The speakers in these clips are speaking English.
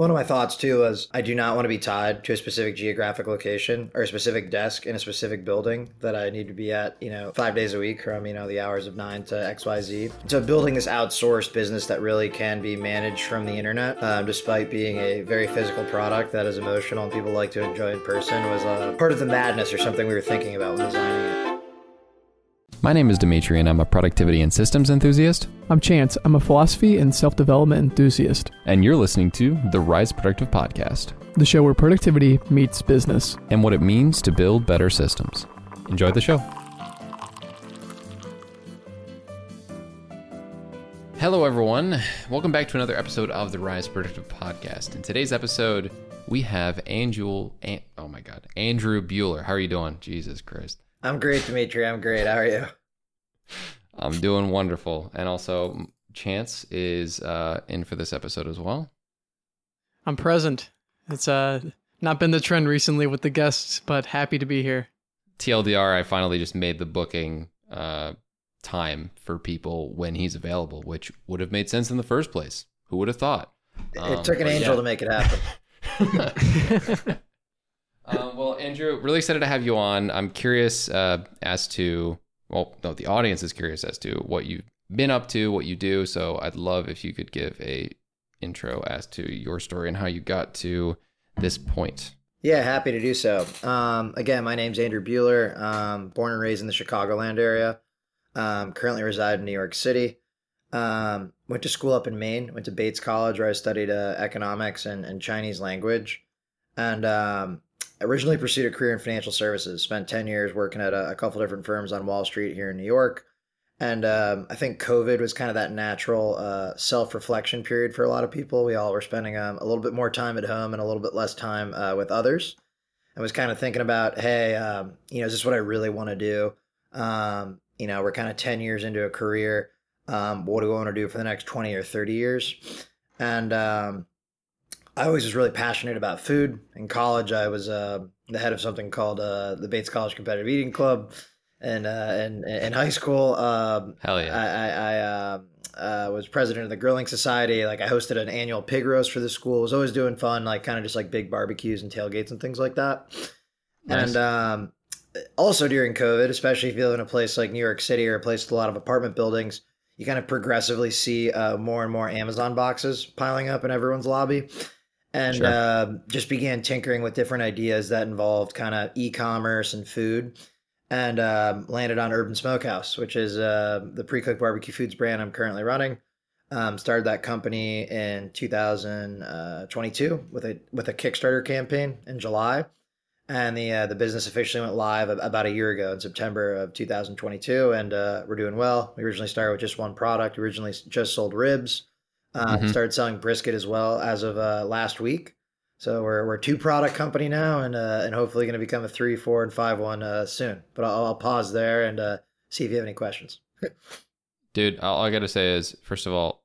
One of my thoughts too was I do not want to be tied to a specific geographic location or a specific desk in a specific building that I need to be at, you know, five days a week from, you know, the hours of nine to XYZ. So building this outsourced business that really can be managed from the internet, um, despite being a very physical product that is emotional and people like to enjoy in person was uh, part of the madness or something we were thinking about when designing it. My name is Demetri, and I'm a productivity and systems enthusiast. I'm Chantz. I'm a philosophy and self development enthusiast. And you're listening to the Rise Productive Podcast, the show where productivity meets business and what it means to build better systems. Enjoy the show. Hello, everyone. Welcome back to another episode of the Rise Productive Podcast. In today's episode, we have Andrew. An- oh my God, Andrew Buehler. How are you doing? Jesus Christ. I'm great, Demetri. I'm great. How are you? I'm doing wonderful. And also, Chantz is uh, in for this episode as well. I'm present. It's uh, not been the trend recently with the guests, but happy to be here. TLDR, I finally just made the booking uh, time for people when he's available, which would have made sense in the first place. Who would have thought? Um, it took an angel yeah. to make it happen. Uh, well, Andrew, really excited to have you on. I'm curious uh, as to, well, no, the audience is curious as to what you've been up to, what you do. So I'd love if you could give a intro as to your story and how you got to this point. Yeah, happy to do so. Um, again, my name's Andrew Buehler. Um, born and raised in the Chicagoland area. Um, currently reside in New York City. Um, went to school up in Maine. Went to Bates College where I studied uh, economics and, and Chinese language. And um, originally pursued a career in financial services. Spent ten years working at a, a couple different firms on Wall Street here in New York. And um, I think COVID was kind of that natural uh, self reflection period for a lot of people. We all were spending um, a little bit more time at home and a little bit less time uh, with others. I was kind of thinking about, hey, um, you know, is this what I really want to do? Um, you know, we're kind of 10 years into a career. Um, what do I want to do for the next 20 or 30 years? And um, I always was really passionate about food. In college, I was uh, the head of something called uh, the Bates College Competitive Eating Club, and uh, and in high school, um, hell yeah, I, I, I uh, uh, was president of the Grilling Society. Like I hosted an annual pig roast for the school. was always doing fun, like kind of just like big barbecues and tailgates and things like that. Nice. And um, also during COVID, especially if you live in a place like New York City or a place with a lot of apartment buildings, you kind of progressively see uh, more and more Amazon boxes piling up in everyone's lobby and sure. uh, just began tinkering with different ideas that involved kind of e-commerce and food and uh, landed on urban smokehouse which is uh, the pre-cooked barbecue foods brand i'm currently running. Um, started that company in 2022 with a with a kickstarter campaign in july. And the uh, the business officially went live about a year ago in september of 2022 and uh, we're doing well. We originally started with just one product originally just sold ribs uh, mm-hmm. Started selling brisket as well as of uh, last week. So we're we're two product company now, and uh, and hopefully going to become a three, four, and five one uh, soon. But I'll, I'll pause there and uh, see if you have any questions. Dude, all I got to say is, first of all,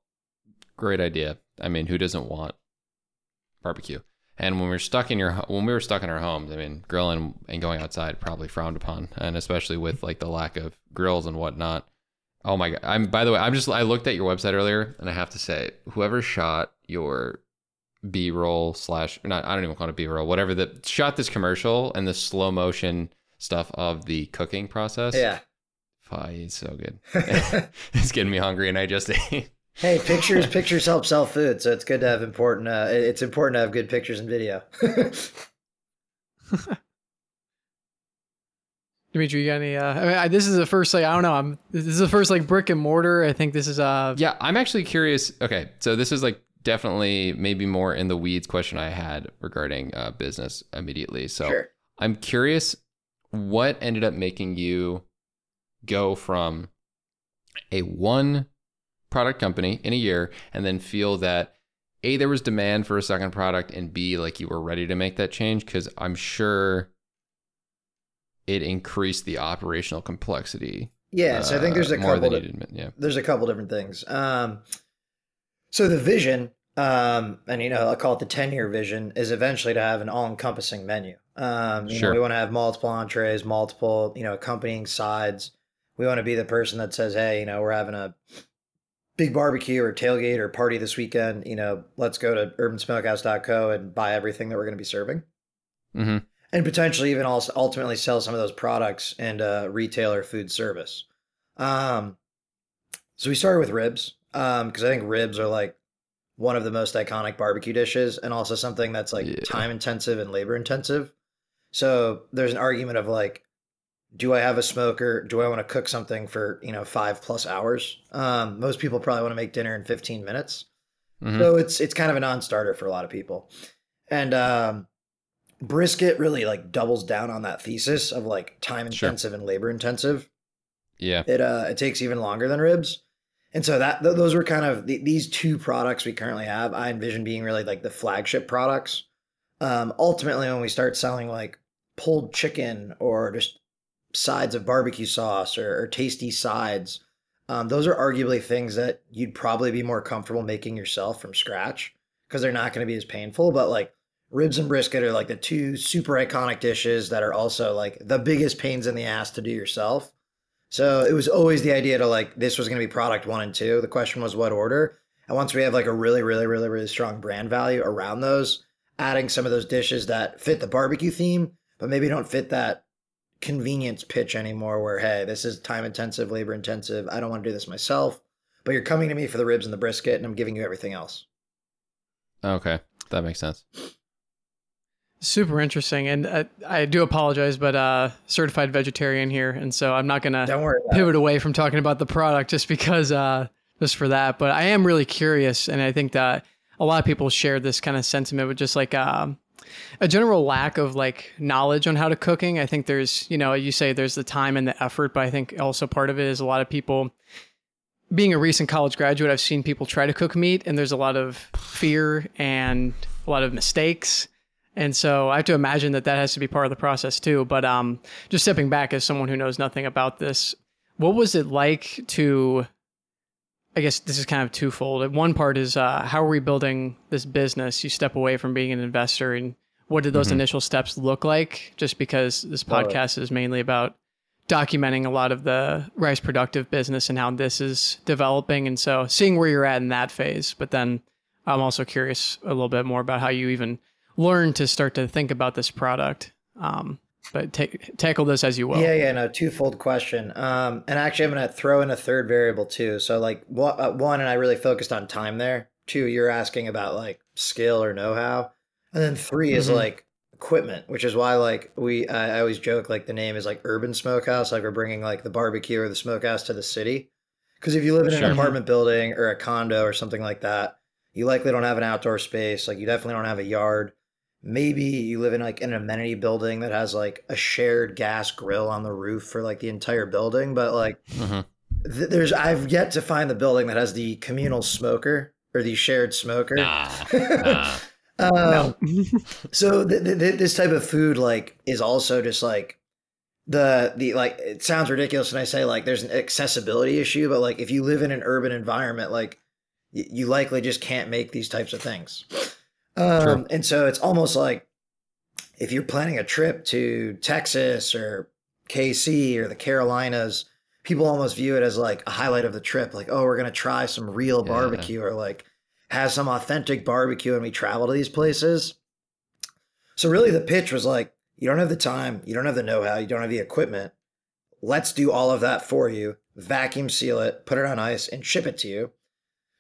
great idea. I mean, who doesn't want barbecue? And when we are stuck in your when we were stuck in our homes, I mean, grilling and going outside probably frowned upon, and especially with like the lack of grills and whatnot. Oh my god! I'm by the way, I'm just I looked at your website earlier, and I have to say, whoever shot your B roll slash not I don't even call it B roll, whatever that shot this commercial and the slow motion stuff of the cooking process. Yeah, Fuck, it's so good. it's getting me hungry, and I just ate. Hey, pictures pictures help sell food, so it's good to have important. Uh, it's important to have good pictures and video. Demetri, you got any? Uh, I mean, I, this is the first like I don't know. I'm this is the first like brick and mortar. I think this is uh. Yeah, I'm actually curious. Okay, so this is like definitely maybe more in the weeds question I had regarding uh, business immediately. So sure. I'm curious what ended up making you go from a one product company in a year and then feel that a there was demand for a second product and b like you were ready to make that change because i'm sure it increased the operational complexity. Yeah, so I think there's a uh, couple. Di- admit, yeah, there's a couple different things. Um, so the vision, um, and you know, I call it the ten year vision, is eventually to have an all encompassing menu. Um, sure. know, we want to have multiple entrees, multiple, you know, accompanying sides. We want to be the person that says, "Hey, you know, we're having a big barbecue or tailgate or party this weekend, you know, let's go to urbansmokehouse.co and buy everything that we're going to be serving. hmm And potentially even also ultimately sell some of those products and uh, retail or food service. Um, so we started with ribs um, because I think ribs are like one of the most iconic barbecue dishes and also something that's like Yeah. time intensive and labor intensive. So there's an argument of like, do I have a smoker? Do I want to cook something for, you know, five plus hours? Um, most people probably want to make dinner in 15 minutes. hmm So it's it's kind of a non-starter for a lot of people. And um brisket really like doubles down on that thesis of like time Sure. intensive and labor intensive. Yeah. It uh it takes even longer than ribs. And so that th- those were kind of the, these two products we currently have. I envision being really like the flagship products. Um ultimately when we start selling like pulled chicken or just sides of barbecue sauce or, or tasty sides, um, those are arguably things that you'd probably be more comfortable making yourself from scratch because they're not going to be as painful. But like ribs and brisket are like the two super iconic dishes that are also like the biggest pains in the ass to do yourself. So it was always the idea to like this was going to be product one and two. The question was what order. And once we have like a really, really, really, really strong brand value around those, adding some of those dishes that fit the barbecue theme, but maybe don't fit that convenience pitch anymore where hey this is time intensive labor intensive i don't want to do this myself but you're coming to me for the ribs and the brisket and i'm giving you everything else Okay. That makes sense. Super interesting, and uh, I do apologize, but uh, certified vegetarian here, and so I'm not gonna don't worry it. pivot away from talking about the product just because uh, just for that. But I am really curious, and I think that a lot of people share this kind of sentiment with just like um, a general lack of like knowledge on how to cooking. I think there's, you know, you say there's the time and the effort, but I think also part of it is a lot of people. Being a recent college graduate, I've seen people try to cook meat, and there's a lot of fear and a lot of mistakes. And so I have to imagine that that has to be part of the process too. But um, just stepping back as someone who knows nothing about this, what was it like to? I guess this is kind of twofold. One part is uh, how are we building this business? You step away from being an investor, and what did those Mhm. initial steps look like? Just because this podcast is mainly about documenting a lot of the rise productive business and how this is developing, and so seeing where you're at in that phase. But then I'm also curious a little bit more about how you even learn to start to think about this product. Um, but take tackle this as you will. yeah yeah no twofold question um and actually i'm gonna throw in a third variable too so like one, uh, one and i really focused on time there two you're asking about like skill or know-how and then 3 is Mhm. like equipment which is why like we I, I always joke like the name is like urban smokehouse like we're bringing like the barbecue or the smokehouse to the city because if you live in Sure. an apartment building or a condo or something like that you likely don't have an outdoor space like you definitely don't have a yard maybe you live in like an amenity building that has like a shared gas grill on the roof for like the entire building but like hmm th- there's i've yet to find the building that has the communal smoker or the shared smoker Nah. nah. um, so th- th- th- this type of food like is also just like the the like it sounds ridiculous when i say like there's an accessibility issue but like if you live in an urban environment like y- you likely just can't make these types of things um and so it's almost like if you're planning a trip to texas or kc or the carolinas people almost view it as like a highlight of the trip like oh we're gonna try some real Yeah. barbecue or like have some authentic barbecue and we travel to these places. So really the pitch was like you don't have the time you don't have the know-how you don't have the equipment. Let's do all of that for you vacuum seal it put it on ice and ship it to you.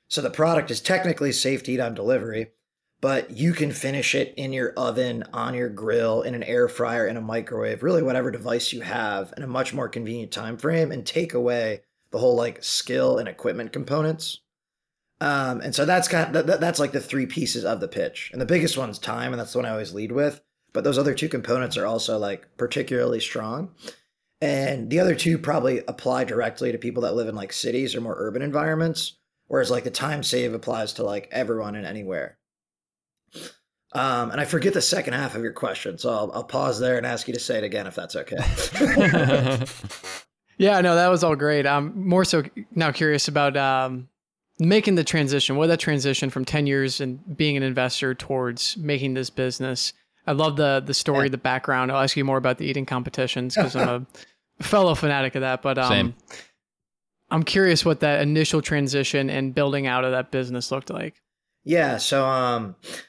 So the product is technically safe to eat on delivery but you can finish it in your oven on your grill in an air fryer in a microwave really whatever device you have in a much more convenient time frame and take away the whole like skill and equipment components. Um, and so that's kind of, that, that's like the three pieces of the pitch. And the biggest one's time and that's the one i always lead with. But those other two components are also like particularly strong. And the other two probably apply directly to people that live in like cities or more urban environments whereas like the time save applies to like everyone and anywhere um, and i forget the second half of your question so I'll, I'll pause there and ask you to say it again if that's okay Yeah, no, that was all great. I'm more so now curious about um, making the transition. What that transition from 10 years and being an investor towards making this business. I love the the story, Yeah. the background. I'll ask you more about the eating competitions because I'm a fellow fanatic of that. But um, Same. I'm curious what that initial transition and building out of that business looked like. Yeah, so um it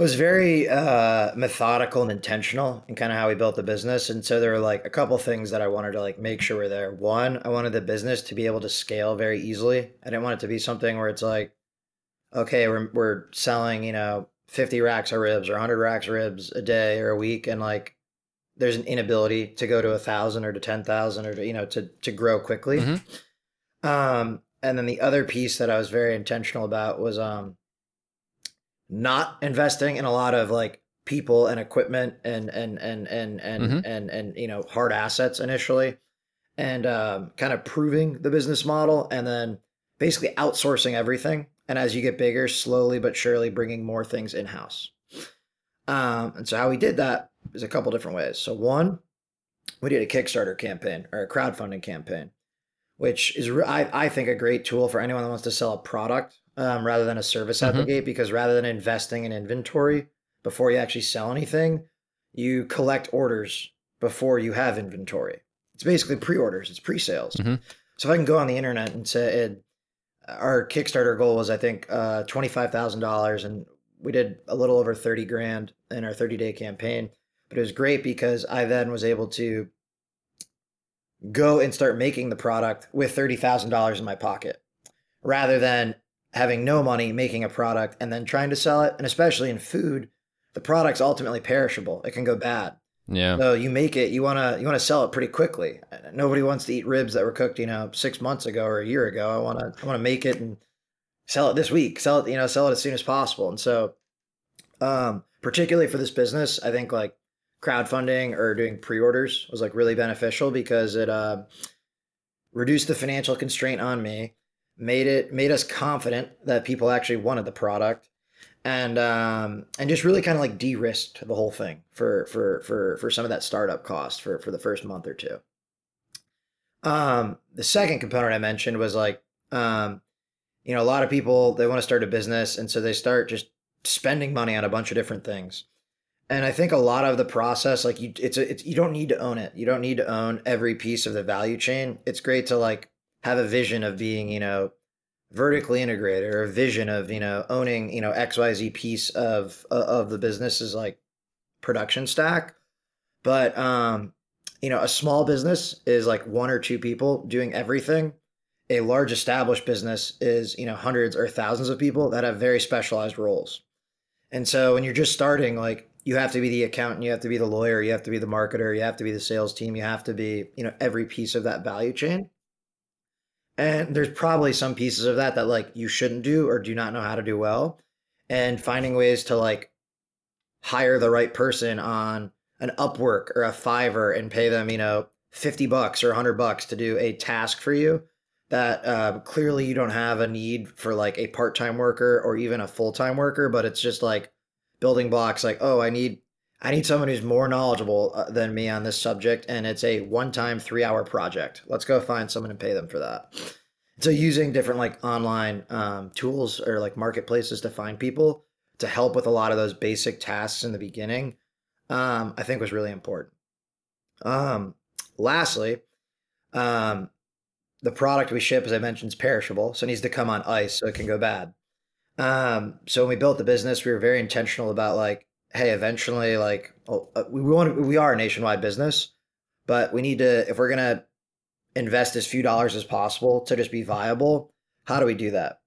was very uh methodical and intentional in kind of how we built the business. And so there were like a couple things that I wanted to like make sure were there. One, I wanted the business to be able to scale very easily. I didn't want it to be something where it's like, okay, we're we're selling, you know, 50 racks of ribs or 100 racks of ribs a day or a week and like there's an inability to go to a thousand or to 10,000 or to, you know, to, to grow quickly. Mhm. Um, and then the other piece that I was very intentional about was, um, not investing in a lot of like people and equipment and, and, and, and, and, Mhm. and, and, you know, hard assets initially and, um, kind of proving the business model and then basically outsourcing everything. And as you get bigger, slowly but surely bringing more things in house. Um, and so how we did that is a couple different ways. So one, we did a Kickstarter campaign or a crowdfunding campaign, which is I, I think a great tool for anyone that wants to sell a product um, rather than a service out the Mhm. gate. Because rather than investing in inventory before you actually sell anything, you collect orders before you have inventory. It's basically pre-orders. It's pre-sales. Mhm. So if I can go on the internet and say it, our Kickstarter goal was I think uh, twenty five thousand dollars, and we did a little over thirty grand in our thirty day campaign. But it was great because I then was able to go and start making the product with thirty thousand dollars in my pocket, rather than having no money making a product and then trying to sell it. And especially in food, the product's ultimately perishable; it can go bad. Yeah. So you make it, you wanna you wanna sell it pretty quickly. Nobody wants to eat ribs that were cooked, you know, six months ago or a year ago. I wanna I wanna make it and sell it this week. Sell it, you know, sell it as soon as possible. And so, um, particularly for this business, I think like crowdfunding or doing pre-orders was like really beneficial because it uh, reduced the financial constraint on me, made it made us confident that people actually wanted the product. And um and just really kind of like de-risked the whole thing for for for for some of that startup cost for for the first month or two. Um the second component i mentioned was like um you know a lot of people they want to start a business and so they start just spending money on a bunch of different things. And i think a lot of the process like you it's a, it's you don't need to own it. You don't need to own every piece of the value chain. It's great to like have a vision of being you know vertically integrated or a vision of you know owning you know xyz piece of of the business's like production stack. But um you know a small business is like one or two people doing everything. A large established business is you know hundreds or thousands of people that have very specialized roles. And so when you're just starting like you have to be the accountant you have to be the lawyer you have to be the marketer you have to be the sales team you have to be you know every piece of that value chain and there's probably some pieces of that that like you shouldn't do or do not know how to do well. And finding ways to like hire the right person on an upwork or a fiverr and pay them you know 50 bucks or 100 bucks to do a task for you that uh, clearly you don't have a need for like a part-time worker or even a full-time worker but it's just like building blocks like oh i need i need someone who's more knowledgeable uh, than me on this subject and it's a one-time three-hour project. Let's go find someone and pay them for that. So using different like online um, tools or like marketplaces to find people to help with a lot of those basic tasks in the beginning um, i think was really important. Um, lastly um, the product we ship as i mentioned is perishable so it needs to come on ice so it can go bad. Um, so when we built the business we were very intentional about like hey eventually like oh, uh, we want we are a nationwide business but we need to if we're gonna invest as few dollars as possible to just be viable how do we do that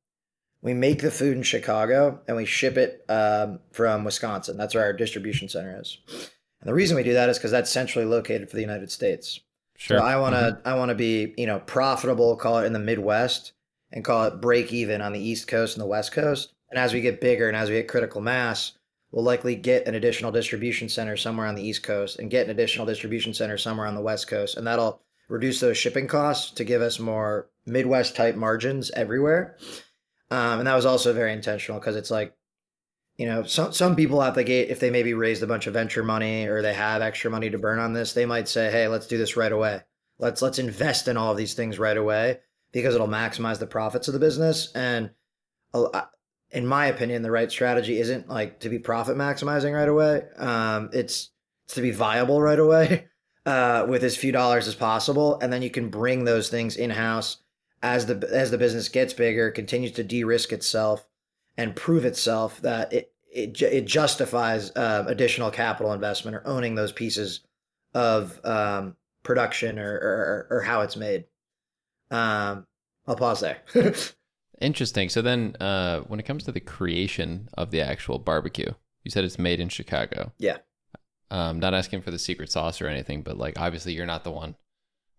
we make the food in chicago and we ship it um, from wisconsin that's where our distribution center is and the reason we do that is because that's centrally located for the united states Sure. so I want to Mhm. I want to be you know profitable, call it in the Midwest, and call it break even on the East Coast and the West Coast. And as we get bigger and as we get critical mass, we'll likely get an additional distribution center somewhere on the East Coast and get an additional distribution center somewhere on the West Coast, and that'll reduce those shipping costs to give us more Midwest type margins everywhere. Um, and that was also very intentional because it's like you know, some some people out the gate, if they maybe raised a bunch of venture money or they have extra money to burn on this, they might say, "Hey, let's do this right away. Let's let's invest in all of these things right away because it'll maximize the profits of the business." And in my opinion, the right strategy isn't like to be profit maximizing right away. Um, it's it's to be viable right away uh, with as few dollars as possible, and then you can bring those things in house as the as the business gets bigger, continues to de-risk itself and prove itself that it it, it justifies uh, additional capital investment or owning those pieces of um, production or, or, or how it's made. Um, I'll pause there. Interesting. So then, uh, when it comes to the creation of the actual barbecue, you said it's made in Chicago. Yeah. Um, not asking for the secret sauce or anything, but like obviously you're not the one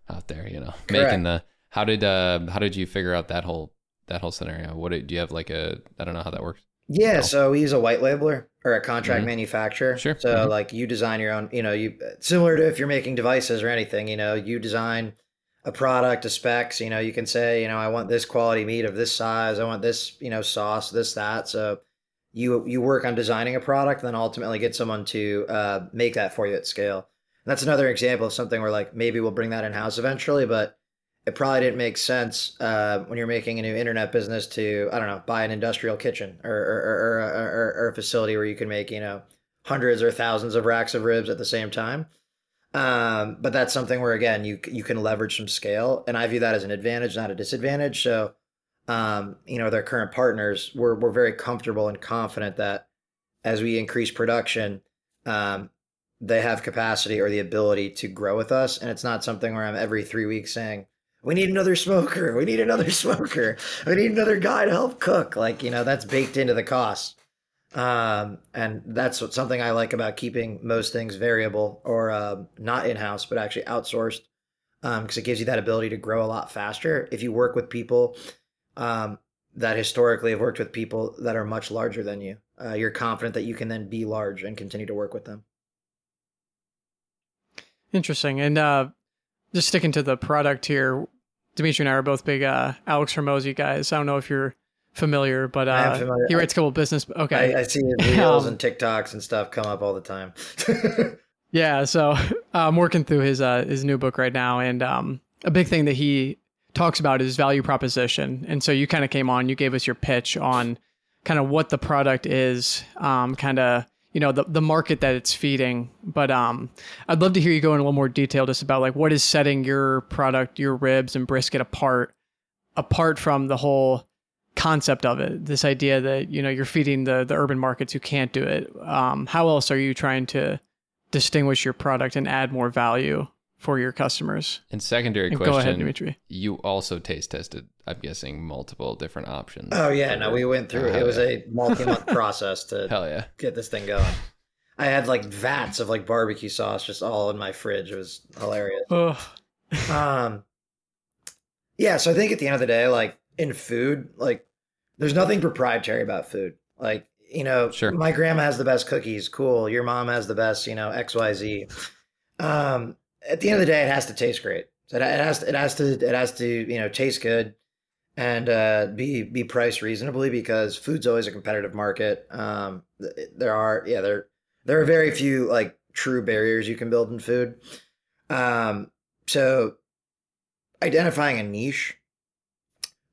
out there, you know, Correct. making the. How did uh how did you figure out that whole that whole scenario? What did, do you have like a I don't know how that works. Yeah, No. so he's a white labeler or a contract Mhm. manufacturer. Sure. So Mhm. like you design your own, you know, you similar to if you're making devices or anything, you know, you design a product, a specs, you know, you can say, you know, I want this quality meat of this size, I want this, you know, sauce, this that. So you you work on designing a product and then ultimately get someone to uh, make that for you at scale. And that's another example of something where like maybe we'll bring that in house eventually, but it probably didn't make sense uh, when you're making a new internet business to I don't know buy an industrial kitchen or or, or, or, or, or a facility where you can make you know hundreds or thousands of racks of ribs at the same time. Um, but that's something where again you you can leverage some scale, and I view that as an advantage, not a disadvantage. So, um, you know, their current partners, we're we're very comfortable and confident that as we increase production, um, they have capacity or the ability to grow with us, and it's not something where I'm every three weeks saying we need another smoker, we need another smoker, we need another guy to help cook. Like you know, that's baked into the cost. Um, and that's something I like about keeping most things variable or um, not in house, but actually outsourced, because it gives you that ability to grow a lot faster. If you work with people um, that historically have worked with people that are much larger than you, uh, you're confident that you can then be large and continue to work with them. Interesting. And uh, just sticking to the product here, Demetri and I are both big uh, Alex Hormozi guys. I don't know if you're familiar, but uh, familiar. he writes a couple of business. Okay. I, I see his reels Um, and TikToks and stuff come up all the time. Yeah, so uh, I'm working through his uh, his new book right now, and um, a big thing that he talks about is value proposition. And so you kind of came on, you gave us your pitch on kind of what the product is, um, kind of you know the the market that it's feeding. But um, I'd love to hear you go in a little more detail just about like what is setting your product, your ribs and brisket apart, apart from the whole concept of it this idea that you know you're feeding the the urban markets who can't do it um, how else are you trying to distinguish your product and add more value for your customers And secondary And question, go ahead demetri you also taste tested, I'm guessing, multiple different options. oh yeah, no, we went through. Oh, It was yeah. a multi-month process to Hell yeah. get this thing going. I had like vats of like barbecue sauce just all in my fridge. It was hilarious. Ugh. Um, yeah, so I think at the end of the day, like in food, like there's nothing proprietary about food. Like you know, Sure. my grandma has the best cookies. Cool. Your mom has the best, you know, X Y Z. Um, at the end of the day, it has to taste great. So it it has to, it has to it has to you know taste good and uh, be be priced reasonably because food's always a competitive market. Um, there are yeah there there are very few like true barriers you can build in food. Um, so identifying a niche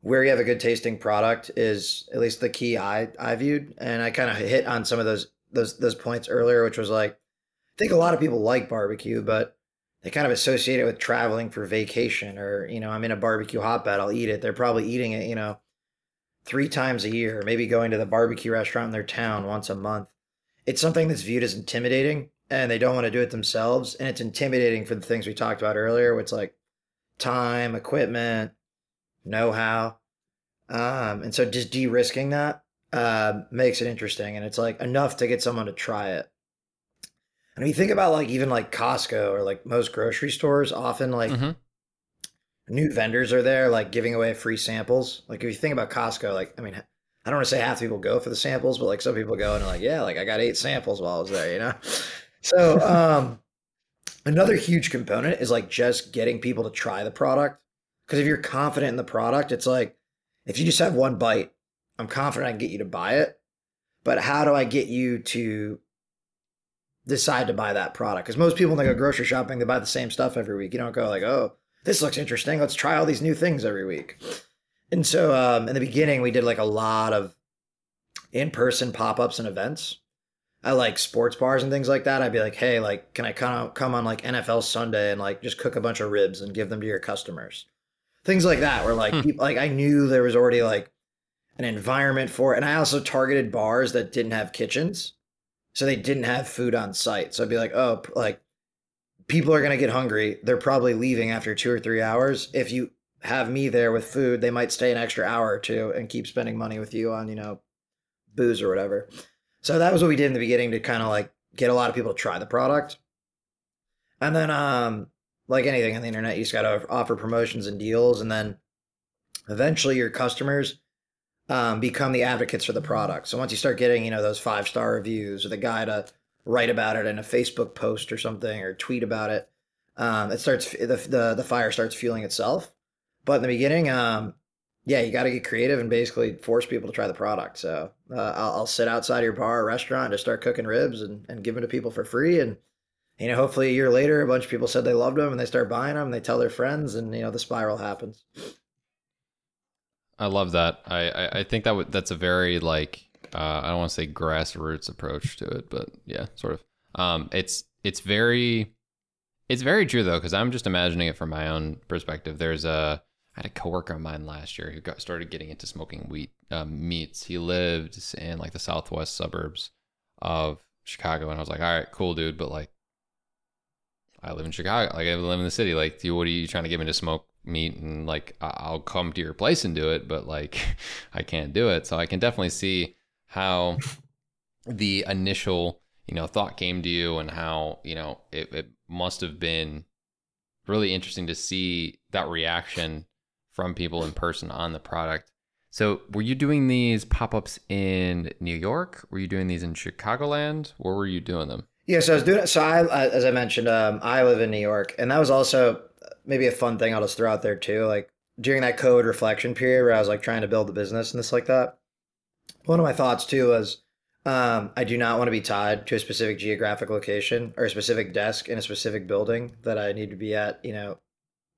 where you have a good tasting product is at least the key I I viewed, and I kind of hit on some of those those those points earlier, which was like I think a lot of people like barbecue, but they kind of associate it with traveling for vacation or you know I'm in a barbecue hotbed, I'll eat it. They're probably eating it, you know, three times a year, maybe going to the barbecue restaurant in their town once a month. It's something that's viewed as intimidating, and they don't want to do it themselves, and it's intimidating for the things we talked about earlier, which like time, equipment, know-how, um, and so just de-risking that uh, makes it interesting, and it's like enough to get someone to try it. And if you think about like even like Costco or like most grocery stores, often like Mhm. new vendors are there like giving away free samples. Like if you think about Costco, like I mean, I don't want to say half the people go for the samples, but like some people go and are like, yeah, like I got eight samples while I was there, you know. So um, another huge component is like just getting people to try the product. Because if you're confident in the product, it's like if you just have one bite, I'm confident I can get you to buy it. But how do I get you to decide to buy that product? Because most people when they go grocery shopping, they buy the same stuff every week. You don't go like, oh, this looks interesting. Let's try all these new things every week. And so um, in the beginning, we did like a lot of in-person pop-ups and events. I like sports bars and things like that. I'd be like, hey, like, can I come come on like NFL Sunday and like just cook a bunch of ribs and give them to your customers? Things like that. Where like Hmm. people, like I knew there was already like an environment for it, and I also targeted bars that didn't have kitchens, so they didn't have food on site. So I'd be like, oh, like people are gonna get hungry. They're probably leaving after two or three hours. If you have me there with food, they might stay an extra hour or two and keep spending money with you on you know booze or whatever. So that was what we did in the beginning to kind of like get a lot of people to try the product. And then, um, like anything on the internet, you just got to offer promotions and deals. And then eventually your customers um, become the advocates for the product. So once you start getting, you know, those five star reviews or the guy to write about it in a Facebook post or something or tweet about it, um, it starts, the, the, the fire starts fueling itself. But in the beginning, um, yeah, you got to get creative and basically force people to try the product. So uh, I'll, I'll sit outside your bar or restaurant and just start cooking ribs and, and give them to people for free. And, you know, hopefully a year later, a bunch of people said they loved them and they start buying them. and They tell their friends and, you know, the spiral happens. I love that. I, I, I think that would that's a very like uh, I don't want to say grassroots approach to it, but yeah, sort of. Um, it's it's very it's very true though because I'm just imagining it from my own perspective. There's a I had a coworker of mine last year who got started getting into smoking wheat um, meats. He lived in like the southwest suburbs of Chicago, and I was like, all right, cool, dude, but like I live in Chicago. Like I live in the city. Like, what are you trying to get me to smoke meat? And like, I'll come to your place and do it, but like, I can't do it. So I can definitely see how the initial, you know, thought came to you and how, you know, it, it must have been really interesting to see that reaction from people in person on the product. So, were you doing these pop ups in New York? Were you doing these in Chicagoland? Where were you doing them? Yeah, so I was doing it. So I, as I mentioned, um, I live in New York, and that was also maybe a fun thing I'll just throw out there too. Like during that COVID reflection period where I was like trying to build a business and this like that. One of my thoughts too was um, I do not want to be tied to a specific geographic location or a specific desk in a specific building that I need to be at. You know,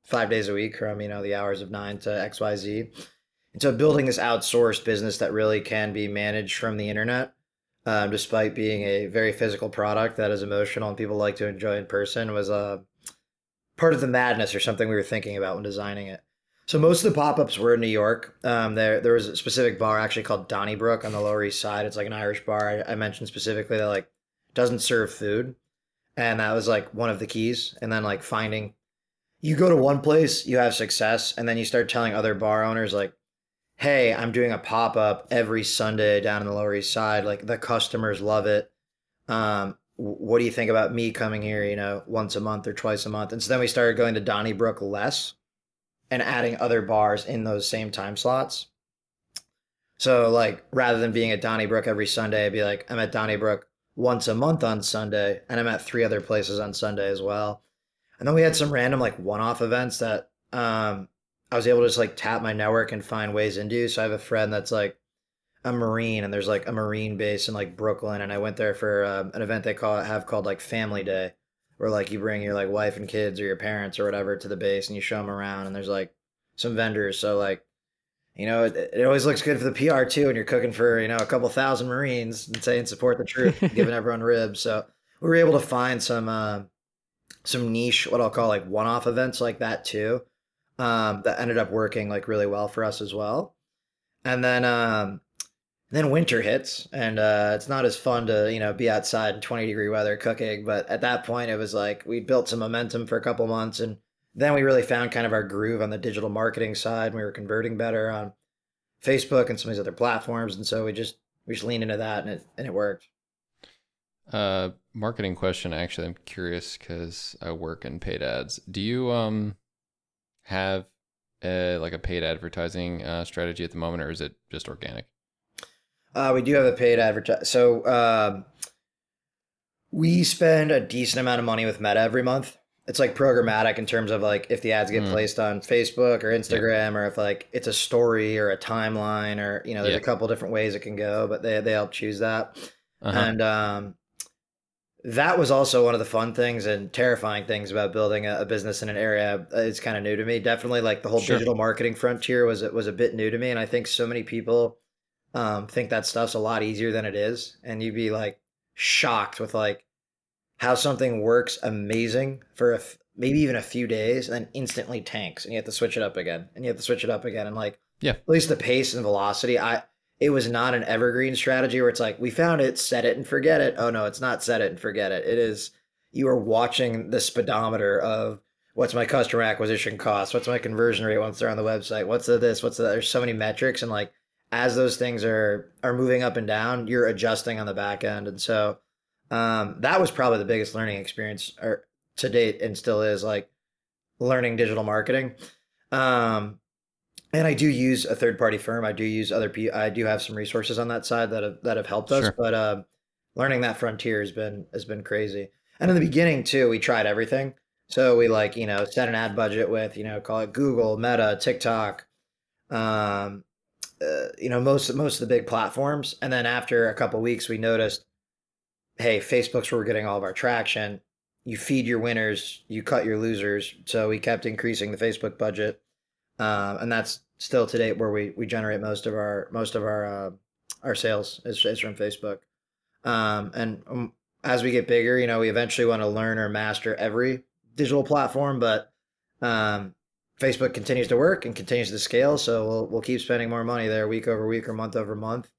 five days a week from you know the hours of nine to X Y Z. And so building this outsourced business that really can be managed from the internet um, despite being a very physical product that is emotional and people like to enjoy in person, was uh, part of the madness or something we were thinking about when designing it. So most of the pop-ups were in New York. Um, there, there was a specific bar actually called Donnybrook on the Lower East Side. It's like an Irish bar. I, I mentioned specifically that like doesn't serve food, and that was like one of the keys. And then like finding, you go to one place, you have success, and then you start telling other bar owners like, hey, I'm doing a pop up every Sunday down in the Lower East Side. Like the customers love it. Um, what do you think about me coming here, you know, once a month or twice a month? And so then we started going to Donnybrook less and adding other bars in those same time slots. So like rather than being at Donnybrook every Sunday, I'd be like, I'm at Donnybrook once a month on Sunday, and I'm at three other places on Sunday as well. And then we had some random like one-off events that um, I was able to just like tap my network and find ways into. So I have a friend that's like a Marine, and there's like a Marine base in like Brooklyn, and I went there for um, an event they call have called like Family Day, where like you bring your like wife and kids or your parents or whatever to the base, and you show them around, and there's like some vendors. So like, you know, it, it always looks good for the PR too, and you're cooking for you know a couple thousand Marines and saying support the troop, giving everyone ribs. So we were able to find some uh, some niche, what I'll call like one-off events like that too um, that ended up working like really well for us as well. And then um, then winter hits, and uh, it's not as fun to you know be outside in twenty degree weather cooking. But at that point, it was like we built some momentum for a couple months, and then we really found kind of our groove on the digital marketing side. And we were converting better on Facebook and some of these other platforms, and so we just we just leaned into that, and it and it worked. Uh, marketing question. Actually, I'm curious because I work in paid ads. Do you um have a, like a paid advertising uh, strategy at the moment, or is it just organic? Uh, we do have a paid advertise. So um, we spend a decent amount of money with Meta every month. It's like programmatic in terms of like if the ads get Mm. placed on Facebook or Instagram, or if like it's a story or a timeline, or you know, there's Yeah. a couple different ways it can go, but they they help choose that. Uh-huh. And um, that was also one of the fun things and terrifying things about building a, a business in an area. uh, It's kind of new to me. Definitely, like the whole Sure. digital marketing frontier was was a bit new to me, and I think so many people um, think that stuff's a lot easier than it is, and you'd be like shocked with like how something works amazing for a f- maybe even a few days and then instantly tanks and you have to switch it up again and you have to switch it up again and like Yeah. at least the pace and velocity i it was not an evergreen strategy where it's like we found it set it and forget it. Oh no it's not set it and forget it. It is you are watching the speedometer of what's my customer acquisition cost? What's my conversion rate once they're on the website? What's the this? What's the there's so many metrics and like as those things are are moving up and down you're adjusting on the back end. And so um, that was probably the biggest learning experience or to date and still is like learning digital marketing. Um, and i do use a third party firm. I do use other people i do have some resources on that side that have that have helped us Sure. but uh, learning that frontier has been has been crazy. And in the beginning too we tried everything. So we like you know set an ad budget with you know call it google meta tiktok um, uh, you know most most of the big platforms. And then after a couple weeks we noticed hey facebook's where we're getting all of our traction. You feed your winners you cut your losers. So we kept increasing the facebook budget um, and that's still to date where we we generate most of our most of our uh, our sales is, is from facebook um, and um, as we get bigger you know we eventually want to learn or master every digital platform but um, Facebook continues to work and continues to scale, so we'll we'll keep spending more money there week over week or month over month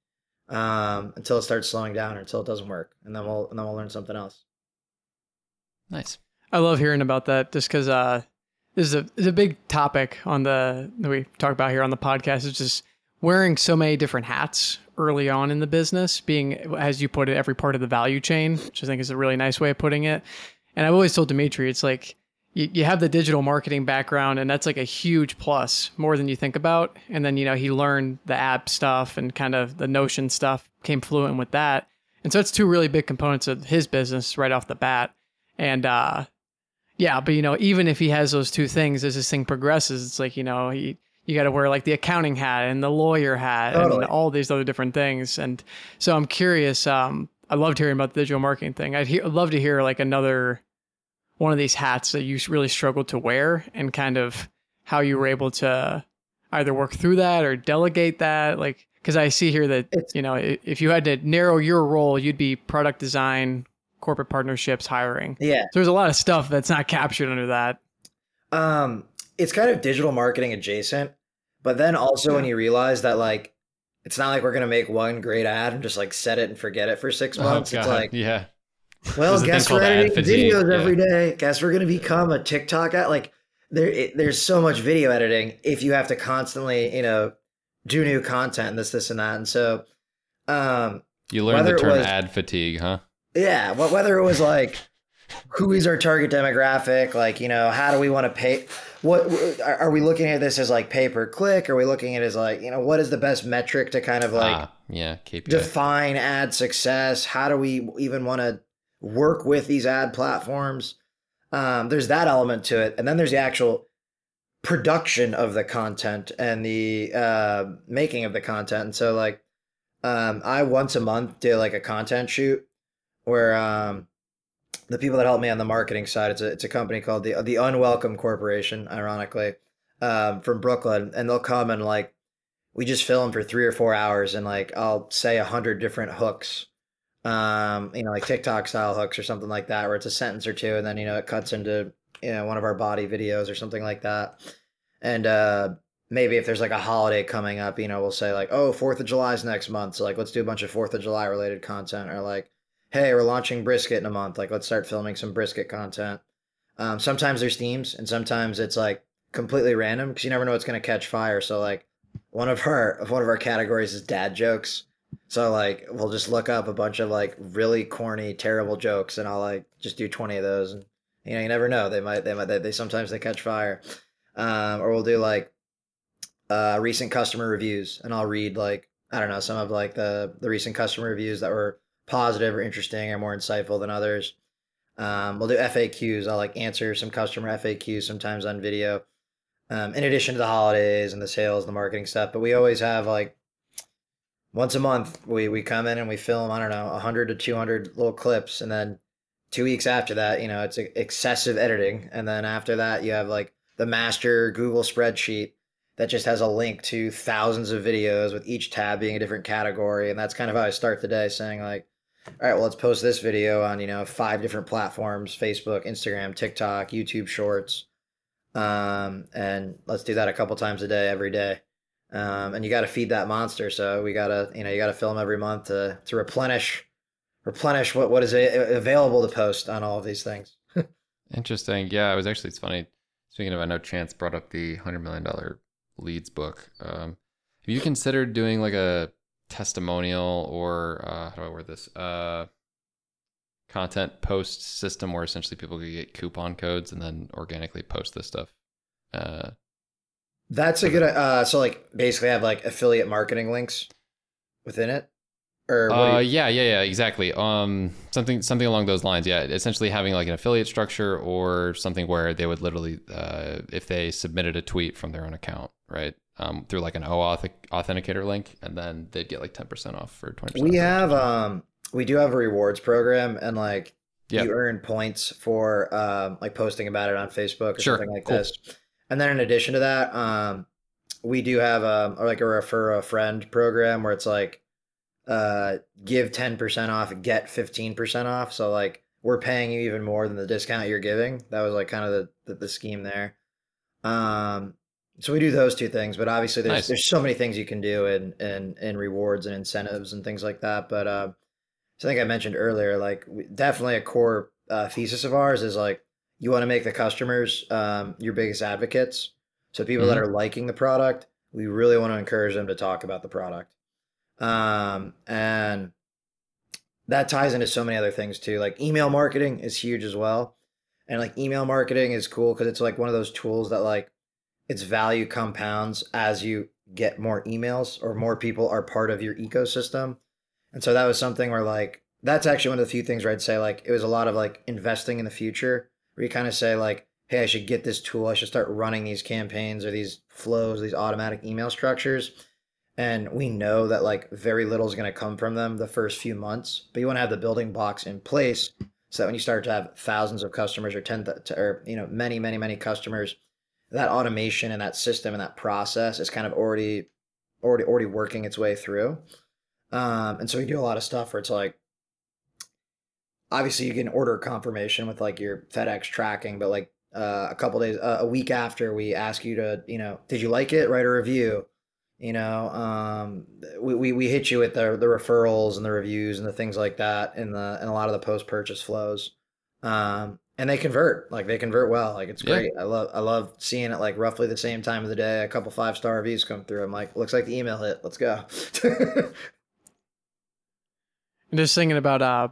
um, until it starts slowing down or until it doesn't work, and then we'll and then we'll learn something else. Nice. I love hearing about that just because uh, this is a, it's a big topic on the that we talk about here on the podcast. is just wearing so many different hats early on in the business, being as you put it, every part of the value chain, which I think is a really nice way of putting it. And I've always told Demetri, it's like you, you have the digital marketing background, and that's like a huge plus, more than you think about. And then you know he learned the app stuff and kind of the Notion stuff, came fluent with that. And so it's two really big components of his business right off the bat. And uh, yeah, but you know, even if he has those two things, as this thing progresses, it's like you know, he you got to wear like the accounting hat and the lawyer hat Totally. and all these other different things. And so I'm curious. Um, I loved hearing about the digital marketing thing. I'd, hear, I'd love to hear like another one of these hats that you really struggled to wear and kind of how you were able to either work through that or delegate that. Like, because I see here that It's- you know, if you had to narrow your role, you'd be product design, corporate partnerships, hiring. Yeah, So there's a lot of stuff that's not captured under that. um, it's kind of digital marketing adjacent, but then also when you realize that like it's not like we're gonna make one great ad and just like set it and forget it for six months. it's like yeah. Well, There's a thing guess called we're editing videos yeah. every day. Guess we're going to become a TikTok at like there. It, there's so much video editing if you have to constantly, you know, do new content and this, this, and that. And so, um, You learned the Whether it term was- ad fatigue, huh? Yeah, wh- whether it was like who is our target demographic, like you know, how do we want to pay? What are are we looking at this as like pay per click? Are we looking at it as like you know what is the best metric to kind of like ah, yeah, KPI. define ad success how do we even want to work with these ad platforms um, there's that element to it and then there's the actual production of the content and the uh, making of the content and so like um, i once a month do like a content shoot where um, the people that help me on the marketing side it's a, it's a company called the the unwelcome corporation ironically um, from brooklyn and they'll come and like we just film for three or four hours and like I'll say a hundred different hooks, um, you know, like TikTok style hooks or something like that, where it's a sentence or two, and then you know it cuts into you know one of our body videos or something like that, and uh, maybe if there's like a holiday coming up, you know, we'll say like, oh, Fourth of July's next month, so like let's do a bunch of Fourth of July related content, or like, hey, we're launching brisket in a month, like let's start filming some brisket content. Um, sometimes there's themes, and sometimes it's like completely random because you never know what's gonna catch fire. So like one of our one of our categories is dad jokes. So like we'll just look up a bunch of like really corny, terrible jokes, and I'll like just do twenty of those, and you know you never know they might they might they, they sometimes they catch fire, um, or we'll do like uh, recent customer reviews, and I'll read like I don't know some of like the the recent customer reviews that were positive or interesting or more insightful than others. Um, we'll do FAQs. I'll like answer some customer FAQs sometimes on video um, in addition to the holidays and the sales and the marketing stuff. But we always have like once a month we we come in and we film I don't know 100 to 200 little clips, and then two weeks after that, you know, it's excessive editing, and then after that you have like the master Google spreadsheet that just has a link to thousands of videos with each tab being a different category, and that's kind of how I start the day, saying like. All right, well, let's post this video on, you know, five different platforms Facebook, Instagram, TikTok, YouTube Shorts. Um, and let's do that a couple times a day, every day. Um, and you got to feed that monster. So we got to, you know, you got to film every month to, to replenish, replenish what, what is available to post on all of these things. Interesting. Yeah, it was actually, it's funny. Speaking of, I know Chantz brought up the $100 million leads book. Um, have you considered doing like a testimonial or uh, how do I word this? Uh, content post system where essentially people could get coupon codes and then organically post this stuff. Uh, That's a good. Uh, so like basically have like affiliate marketing links within it. Or uh, you- yeah, yeah, yeah, exactly. Um, something, something along those lines. Yeah, essentially having like an affiliate structure or something where they would literally, uh, if they submitted a tweet from their own account, right, um, through like an OAuth authenticator link, and then they'd get like ten percent off for twenty. We have um, we do have a rewards program, and like yep. you earn points for um, like posting about it on Facebook or sure. something like cool. this. And then in addition to that, um, we do have a or like a refer a friend program where it's like uh, give 10% off, get 15% off. So like we're paying you even more than the discount you're giving. That was like kind of the, the, the scheme there. Um, so we do those two things, but obviously there's nice. there's so many things you can do in in, in rewards and incentives and things like that. But uh, so I think I mentioned earlier, like definitely a core uh, thesis of ours is like you want to make the customers um, your biggest advocates. So people mm-hmm. that are liking the product, we really want to encourage them to talk about the product. Um, and that ties into so many other things too. Like email marketing is huge as well. And like email marketing is cool because it's like one of those tools that like its value compounds as you get more emails or more people are part of your ecosystem. And so that was something where like that's actually one of the few things where I'd say like it was a lot of like investing in the future where you kind of say like, hey, I should get this tool. I should start running these campaigns or these flows, these automatic email structures and we know that like very little is going to come from them the first few months but you want to have the building blocks in place so that when you start to have thousands of customers or 10 to, or you know many many many customers that automation and that system and that process is kind of already already already working its way through. Um, and so we do a lot of stuff where it's like obviously you can order confirmation with like your fedex tracking but like uh, a couple days uh, a week after we ask you to you know did you like it? Write a review. You know um, we, we, we hit you with the, the referrals and the reviews and the things like that in the in a lot of the post purchase flows. Um, and they convert like they convert well like it's great yeah. i love i love seeing it like roughly the same time of the day a couple five star reviews come through i'm like looks like the email hit let's go and just thinking about uh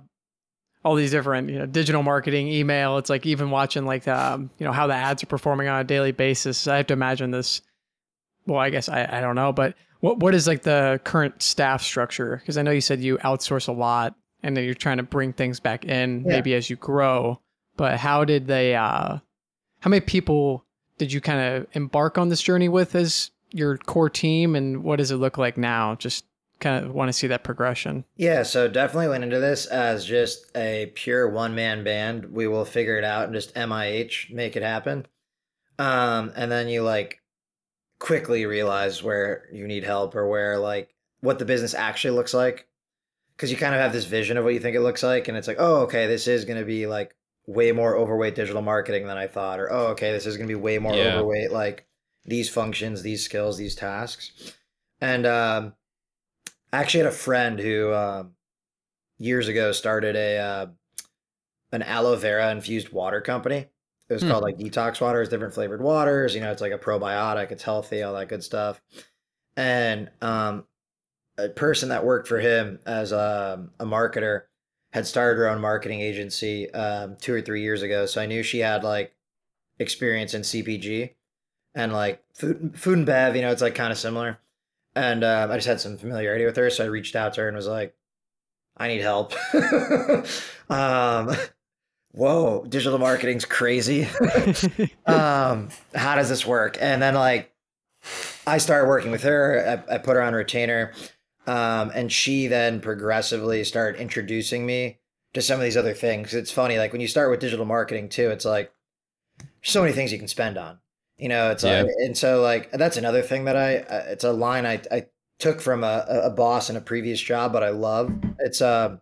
all these different you know digital marketing email it's like even watching like um, you know how the ads are performing on a daily basis i have to imagine this well, I guess I, I don't know, but what what is like the current staff structure? Because I know you said you outsource a lot and that you're trying to bring things back in yeah. maybe as you grow. But how did they? uh How many people did you kind of embark on this journey with as your core team, and what does it look like now? Just kind of want to see that progression. Yeah, so definitely went into this as just a pure one man band. We will figure it out and just MIH make it happen. Um, and then you like quickly realize where you need help or where like what the business actually looks like because you kind of have this vision of what you think it looks like and it's like oh okay this is going to be like way more overweight digital marketing than i thought or oh okay this is going to be way more yeah. overweight like these functions these skills these tasks and um, i actually had a friend who um, years ago started a uh, an aloe vera infused water company it was hmm. called like detox waters, different flavored waters. You know, it's like a probiotic. It's healthy, all that good stuff. And um, a person that worked for him as a, a marketer had started her own marketing agency um, two or three years ago. So I knew she had like experience in CPG and like food, food and bev. You know, it's like kind of similar. And um, I just had some familiarity with her, so I reached out to her and was like, "I need help." um, whoa, digital marketing's crazy. um, how does this work? And then like I started working with her. I, I put her on retainer. Um, and she then progressively started introducing me to some of these other things. It's funny, like when you start with digital marketing too, it's like so many things you can spend on. You know, it's yeah. like, and so like that's another thing that I it's a line I I took from a, a boss in a previous job, but I love. It's uh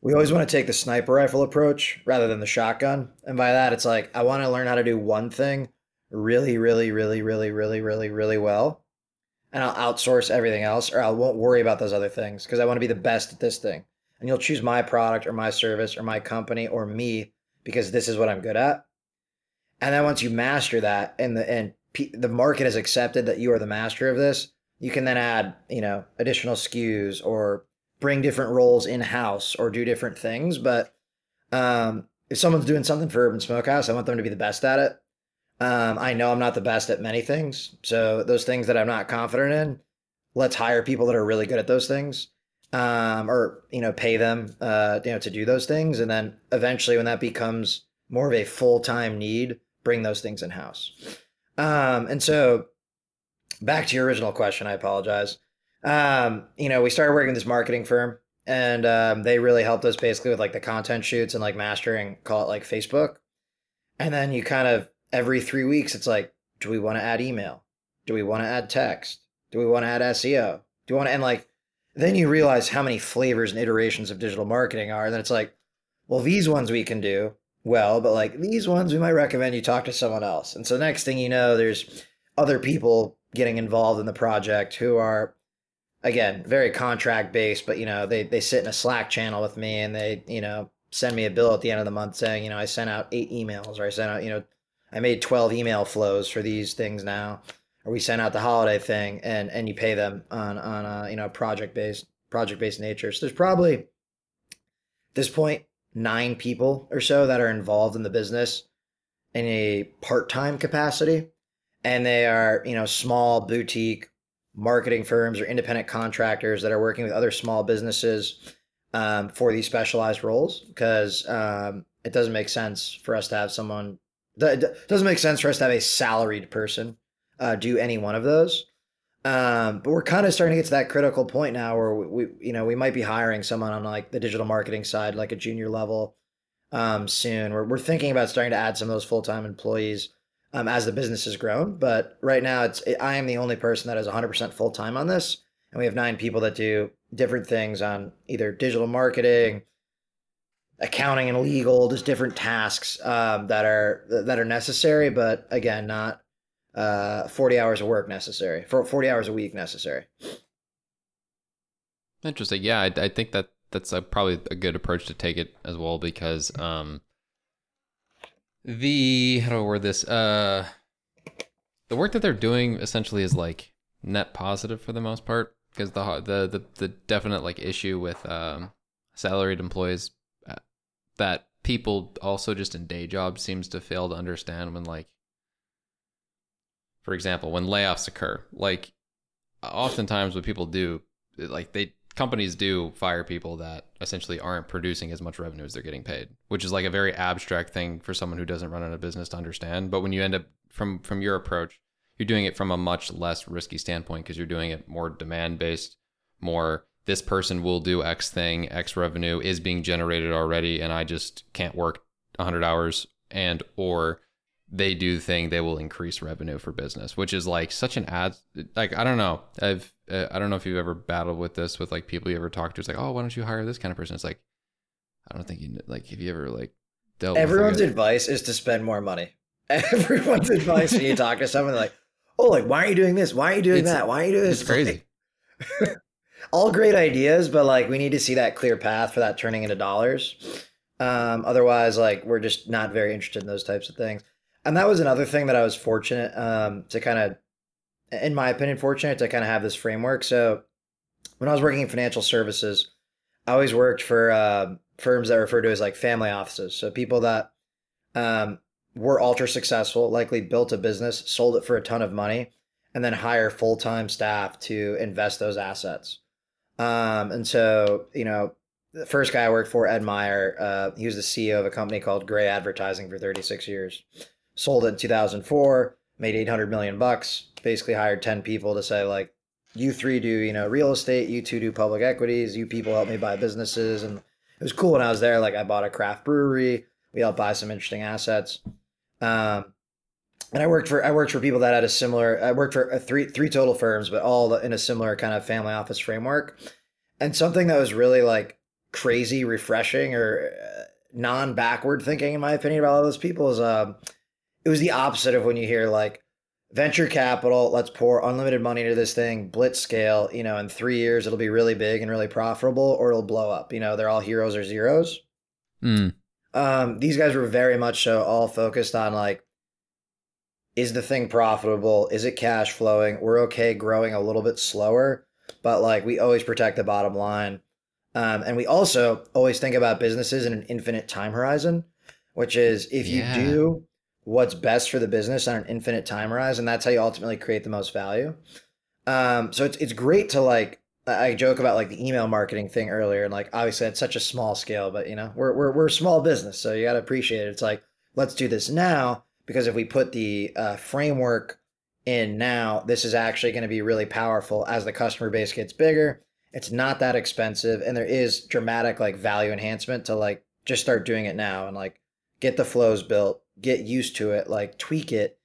we always want to take the sniper rifle approach rather than the shotgun. And by that, it's like I want to learn how to do one thing really, really, really, really, really, really, really well. And I'll outsource everything else, or I won't worry about those other things because I want to be the best at this thing. And you'll choose my product or my service or my company or me because this is what I'm good at. And then once you master that and the and the market has accepted that you are the master of this, you can then add, you know, additional SKUs or bring different roles in house or do different things. But um, if someone's doing something for Urban Smokehouse, I want them to be the best at it. Um, I know I'm not the best at many things. So those things that I'm not confident in, let's hire people that are really good at those things. Um, or you know, pay them uh, you know to do those things, and then eventually, when that becomes more of a full time need, bring those things in house. Um, and so, back to your original question, I apologize. Um, you know, we started working with this marketing firm, and um, they really helped us basically with like the content shoots and like mastering, call it like Facebook. And then you kind of every three weeks, it's like, do we want to add email? Do we want to add text? Do we want to add SEO? Do you want to, and like, then you realize how many flavors and iterations of digital marketing are. And then it's like, well, these ones we can do well, but like these ones, we might recommend you talk to someone else. And so next thing you know, there's other people getting involved in the project who are, again, very contract based, but you know, they, they sit in a Slack channel with me and they, you know, send me a bill at the end of the month saying, you know, I sent out eight emails or I sent out, you know, I made 12 email flows for these things now, or we sent out the holiday thing and, and you pay them on, on a, you know, project based, project based nature. So there's probably at this point, nine people or so that are involved in the business in a part-time capacity. And they are, you know, small boutique marketing firms or independent contractors that are working with other small businesses um, for these specialized roles because um, it doesn't make sense for us to have someone it doesn't make sense for us to have a salaried person uh, do any one of those. Um, but we're kind of starting to get to that critical point now where we, we, you know, we might be hiring someone on like the digital marketing side, like a junior level, um, soon. We're we're thinking about starting to add some of those full time employees, um, as the business has grown. But right now, it's it, I am the only person that is 100 percent full time on this, and we have nine people that do different things on either digital marketing, accounting and legal, just different tasks um, that are that are necessary, but again, not uh, forty hours of work necessary for forty hours a week necessary. Interesting. Yeah, I, I think that that's a, probably a good approach to take it as well because um, the how do I word this? Uh, the work that they're doing essentially is like net positive for the most part because the the the, the definite like issue with um, salaried employees that people also just in day jobs seems to fail to understand when like for example when layoffs occur like oftentimes what people do like they companies do fire people that essentially aren't producing as much revenue as they're getting paid which is like a very abstract thing for someone who doesn't run a business to understand. But when you end up from from your approach you're doing it from a much less risky standpoint because you're doing it more demand based more this person will do X thing, X revenue is being generated already, and I just can't work 100 hours, and or they do the thing, they will increase revenue for business, which is like such an ad. Like I don't know, I've uh, I don't know if you've ever battled with this with like people you ever talk to. It's like, oh, why don't you hire this kind of person? It's like, I don't think you like. Have you ever like dealt? Everyone's like, advice is to spend more money. Everyone's advice when you talk to someone like, oh, like why are you doing this? Why are you doing that? Why are you doing this? It's crazy. Like, all great ideas, but like we need to see that clear path for that turning into dollars. Um, otherwise, like we're just not very interested in those types of things. And that was another thing that I was fortunate um, to kind of, in my opinion, fortunate to kind of have this framework. So when I was working in financial services, I always worked for uh, firms that refer to as like family offices. So people that um, were ultra successful, likely built a business, sold it for a ton of money, and then hire full time staff to invest those assets. Um, and so, you know, the first guy I worked for, Ed Meyer, uh, he was the CEO of a company called Grey Advertising for 36 years. Sold it in 2004, made 800 million bucks. Basically, hired 10 people to say like, you three do you know real estate, you two do public equities, you people help me buy businesses, and it was cool when I was there. Like, I bought a craft brewery. We helped buy some interesting assets. Um, and I worked for I worked for people that had a similar. I worked for three three total firms, but all in a similar kind of family office framework. And something that was really like crazy refreshing or uh, non backward thinking in my opinion about all those people is um it was the opposite of when you hear like venture capital let's pour unlimited money into this thing blitz scale you know in three years it'll be really big and really profitable or it'll blow up you know they're all heroes or zeros Mm. um, these guys were very much so all focused on like is the thing profitable is it cash flowing we're okay growing a little bit slower but like we always protect the bottom line um, and we also always think about businesses in an infinite time horizon which is if you Yeah. do what's best for the business on an infinite time horizon that's how you ultimately create the most value um, so it's, it's great to like I I joke about like the email marketing thing earlier, and like obviously it's such a small scale, but you know we're we're we're a small business, so you got to appreciate it. It's like let's do this now because if we put the uh, framework in now, this is actually going to be really powerful as the customer base gets bigger. It's not that expensive, and there is dramatic like value enhancement to like just start doing it now and like get the flows built, get used to it, like tweak it.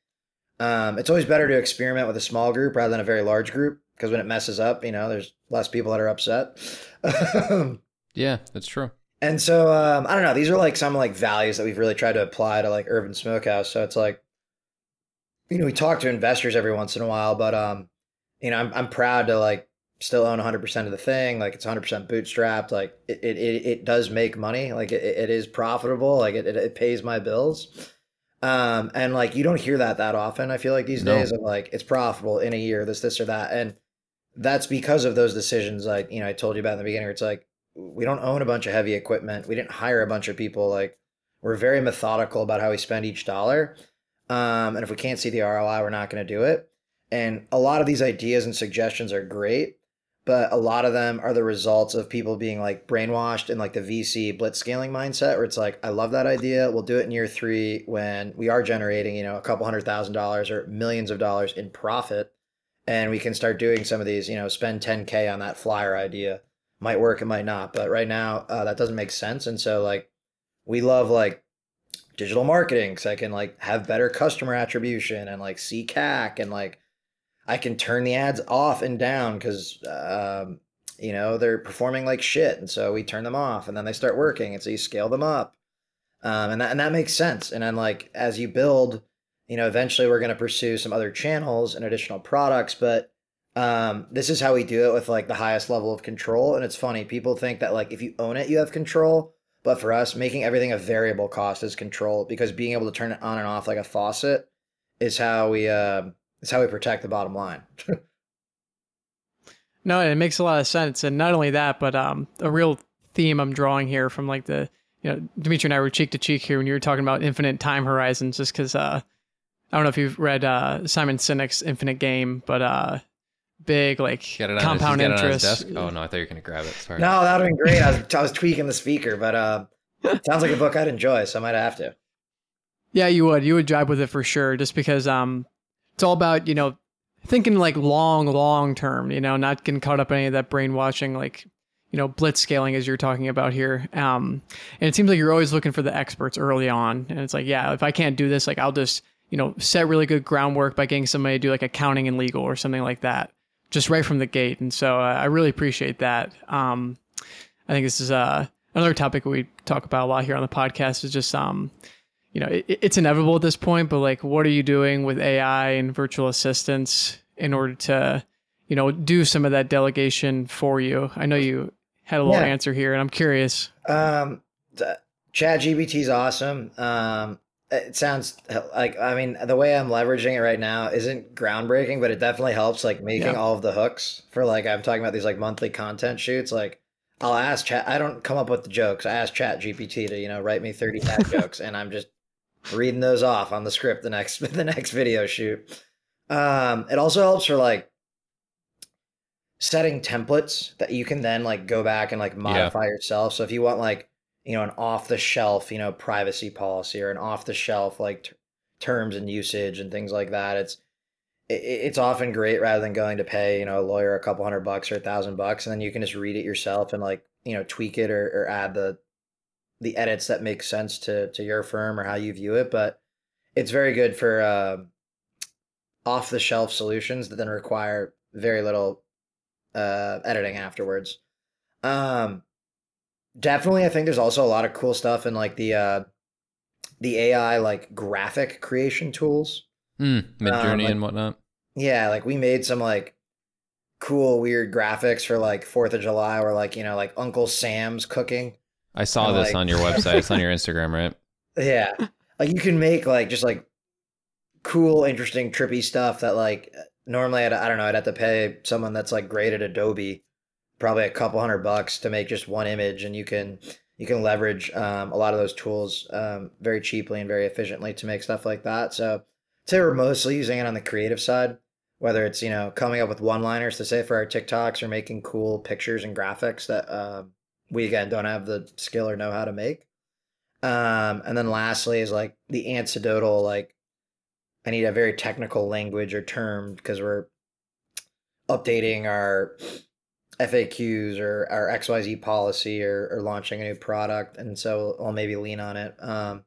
Um, it's always better to experiment with a small group rather than a very large group because when it messes up, you know, there's less people that are upset. Yeah, that's true. And so um, I don't know. These are like some like values that we've really tried to apply to like Urban Smokehouse. So it's like, you know, we talk to investors every once in a while, but um, you know, I'm I'm proud to like still own 100 percent of the thing. Like it's 100 percent bootstrapped. Like it, it it it does make money. Like it, it is profitable. Like it, it it pays my bills. Um, and like you don't hear that that often. I feel like these No. days of like it's profitable in a year, this this or that, and that's because of those decisions. Like you know, I told you about in the beginning. Where it's like we don't own a bunch of heavy equipment. We didn't hire a bunch of people. Like we're very methodical about how we spend each dollar. Um, and if we can't see the ROI, we're not going to do it. And a lot of these ideas and suggestions are great, but a lot of them are the results of people being like brainwashed in like the VC blitz scaling mindset, where it's like, I love that idea. We'll do it in year three when we are generating, you know, a couple hundred thousand dollars or millions of dollars in profit. And we can start doing some of these, you know, spend 10K on that flyer idea. Might work, it might not. But right now, uh, that doesn't make sense. And so, like, we love like digital marketing because I can like have better customer attribution and like see CAC and like I can turn the ads off and down because um, you know they're performing like shit, and so we turn them off, and then they start working, and so you scale them up, um, and that and that makes sense. And then like as you build, you know, eventually we're going to pursue some other channels and additional products, but um, this is how we do it with like the highest level of control. And it's funny, people think that like if you own it, you have control. But for us, making everything a variable cost is control because being able to turn it on and off like a faucet is how we uh, is how we protect the bottom line. No, it makes a lot of sense, and not only that, but um, a real theme I'm drawing here from like the you know Demetri and I were cheek to cheek here when you were talking about infinite time horizons, just because uh, I don't know if you've read uh, Simon Sinek's Infinite Game, but uh, big like Get it on compound his, he's it on his interest. desk. Oh no, I thought you were gonna grab it. Sorry. no, that would have been great. I was, I was tweaking the speaker, but uh, sounds like a book I'd enjoy, so I might have to. Yeah, you would. You would drive with it for sure, just because um, it's all about you know thinking like long, long term. You know, not getting caught up in any of that brainwashing, like you know blitz scaling as you're talking about here. Um, and it seems like you're always looking for the experts early on, and it's like, yeah, if I can't do this, like I'll just you know set really good groundwork by getting somebody to do like accounting and legal or something like that, just right from the gate. And so uh, I really appreciate that. Um, I think this is uh, another topic we talk about a lot here on the podcast is just um, you know, it, it's inevitable at this point, but like, what are you doing with AI and virtual assistants in order to, you know, do some of that delegation for you? I know you had a little Yeah. answer here, and I'm curious. Um, Chat GPT is awesome. Um, it sounds like I mean the way I'm leveraging it right now isn't groundbreaking, but it definitely helps like making Yeah. all of the hooks for like I'm talking about these like monthly content shoots. Like I'll ask Chat. I don't come up with the jokes. I ask Chat GPT to you know write me 30 dad jokes, and I'm just reading those off on the script the next the next video shoot. Um, it also helps for like setting templates that you can then like go back and like modify yourself. So if you want like you know an off the shelf you know privacy policy or an off the shelf like t- terms and usage and things like that, it's it, it's often great rather than going to pay you know a lawyer a couple hundred bucks or a thousand bucks and then you can just read it yourself and like you know tweak it or, or add the the edits that make sense to to your firm or how you view it but it's very good for uh, off the shelf solutions that then require very little uh, editing afterwards. Um definitely, I think there's also a lot of cool stuff in like the uh, the AI like graphic creation tools. Mm, Midjourney like- and whatnot. Yeah, like we made some like cool weird graphics for like Fourth of July, or like you know like Uncle Sam's cooking. I saw Kinda this like- on your website. It's on your Instagram, right? Yeah, like you can make like just like cool, interesting, trippy stuff that like normally I'd, I don't know I'd have to pay someone that's like great at Adobe probably a couple hundred bucks to make just one image, and you can you can leverage um, a lot of those tools um, very cheaply and very efficiently to make stuff like that. So say we're mostly using it on the creative side, whether it's you know coming up with one liners to say for our TikToks or making cool pictures and graphics that um, we again don't have the skill or know how to make. Um, and then lastly is like the anecdotal, like I need a very technical language or term because we're updating our FAQs or our XYZ policy or, or launching a new product. And so I'll maybe lean on it. Um,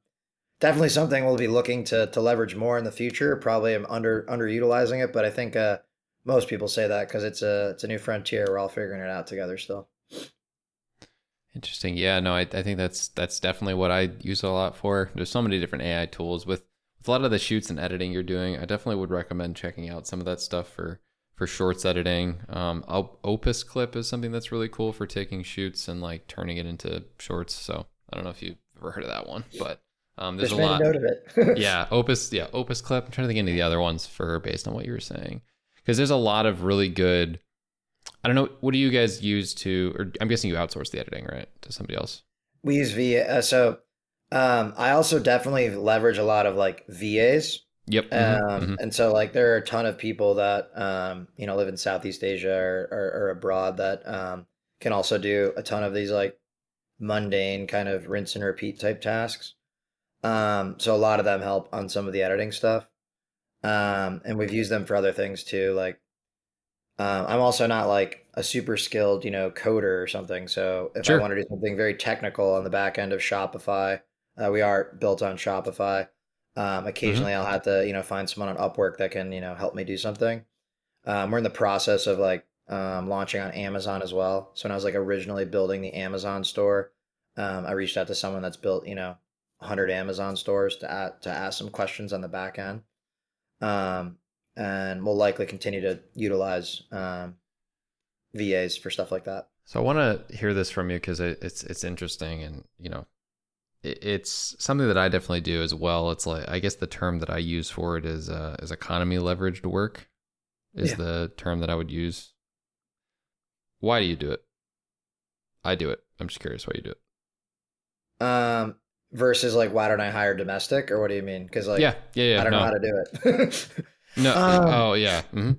definitely something we'll be looking to, to leverage more in the future. Probably I'm under underutilizing it, but I think, uh, most people say that because it's a, it's a new frontier. We're all figuring it out together still. Interesting. Yeah, no, I, I think that's that's definitely what I use a lot for. There's so many different AI tools with with a lot of the shoots and editing you're doing. I definitely would recommend checking out some of that stuff for for shorts editing. Um, Op- Opus Clip is something that's really cool for taking shoots and like turning it into shorts. So I don't know if you've ever heard of that one, but um, there's Just a lot. a note of it. yeah, Opus, yeah, Opus Clip. I'm trying to think of any of the other ones for based on what you were saying, because there's a lot of really good. I don't know. What do you guys use to? Or I'm guessing you outsource the editing, right, to somebody else. we use VA. Uh, so um, I also definitely leverage a lot of like VAs. Yep. Um, mhm. And so, like, there are a ton of people that, um, you know, live in Southeast Asia or, or, or abroad that um, can also do a ton of these, like, mundane kind of rinse and repeat type tasks. Um, so, a lot of them help on some of the editing stuff. Um, and we've used them for other things too. Like, um, I'm also not like a super skilled, you know, coder or something. So, if Sure. I want to do something very technical on the back end of Shopify, uh, we are built on Shopify. Um, occasionally, I'll have to you know find someone on Upwork that can you know help me do something. Um, we're in the process of like um, launching on Amazon as well. So when I was like originally building the Amazon store, um, I reached out to someone that's built you know 100 Amazon stores to to ask some questions on the back end. Um, and we'll likely continue to utilize um, VAs for stuff like that. So I want to hear this from you because it, it's it's interesting, and you know, it's something that I definitely do as well. It's like I guess the term that I use for it is uh, is economy leveraged work, is Yeah. the term that I would use. Why do you do it? I do it. I'm just curious why you do it. Um, versus like, why don't I hire domestic, or what do you mean? Because like, yeah, yeah, yeah. I don't no, know how to do it. no. Um, oh, yeah. hmm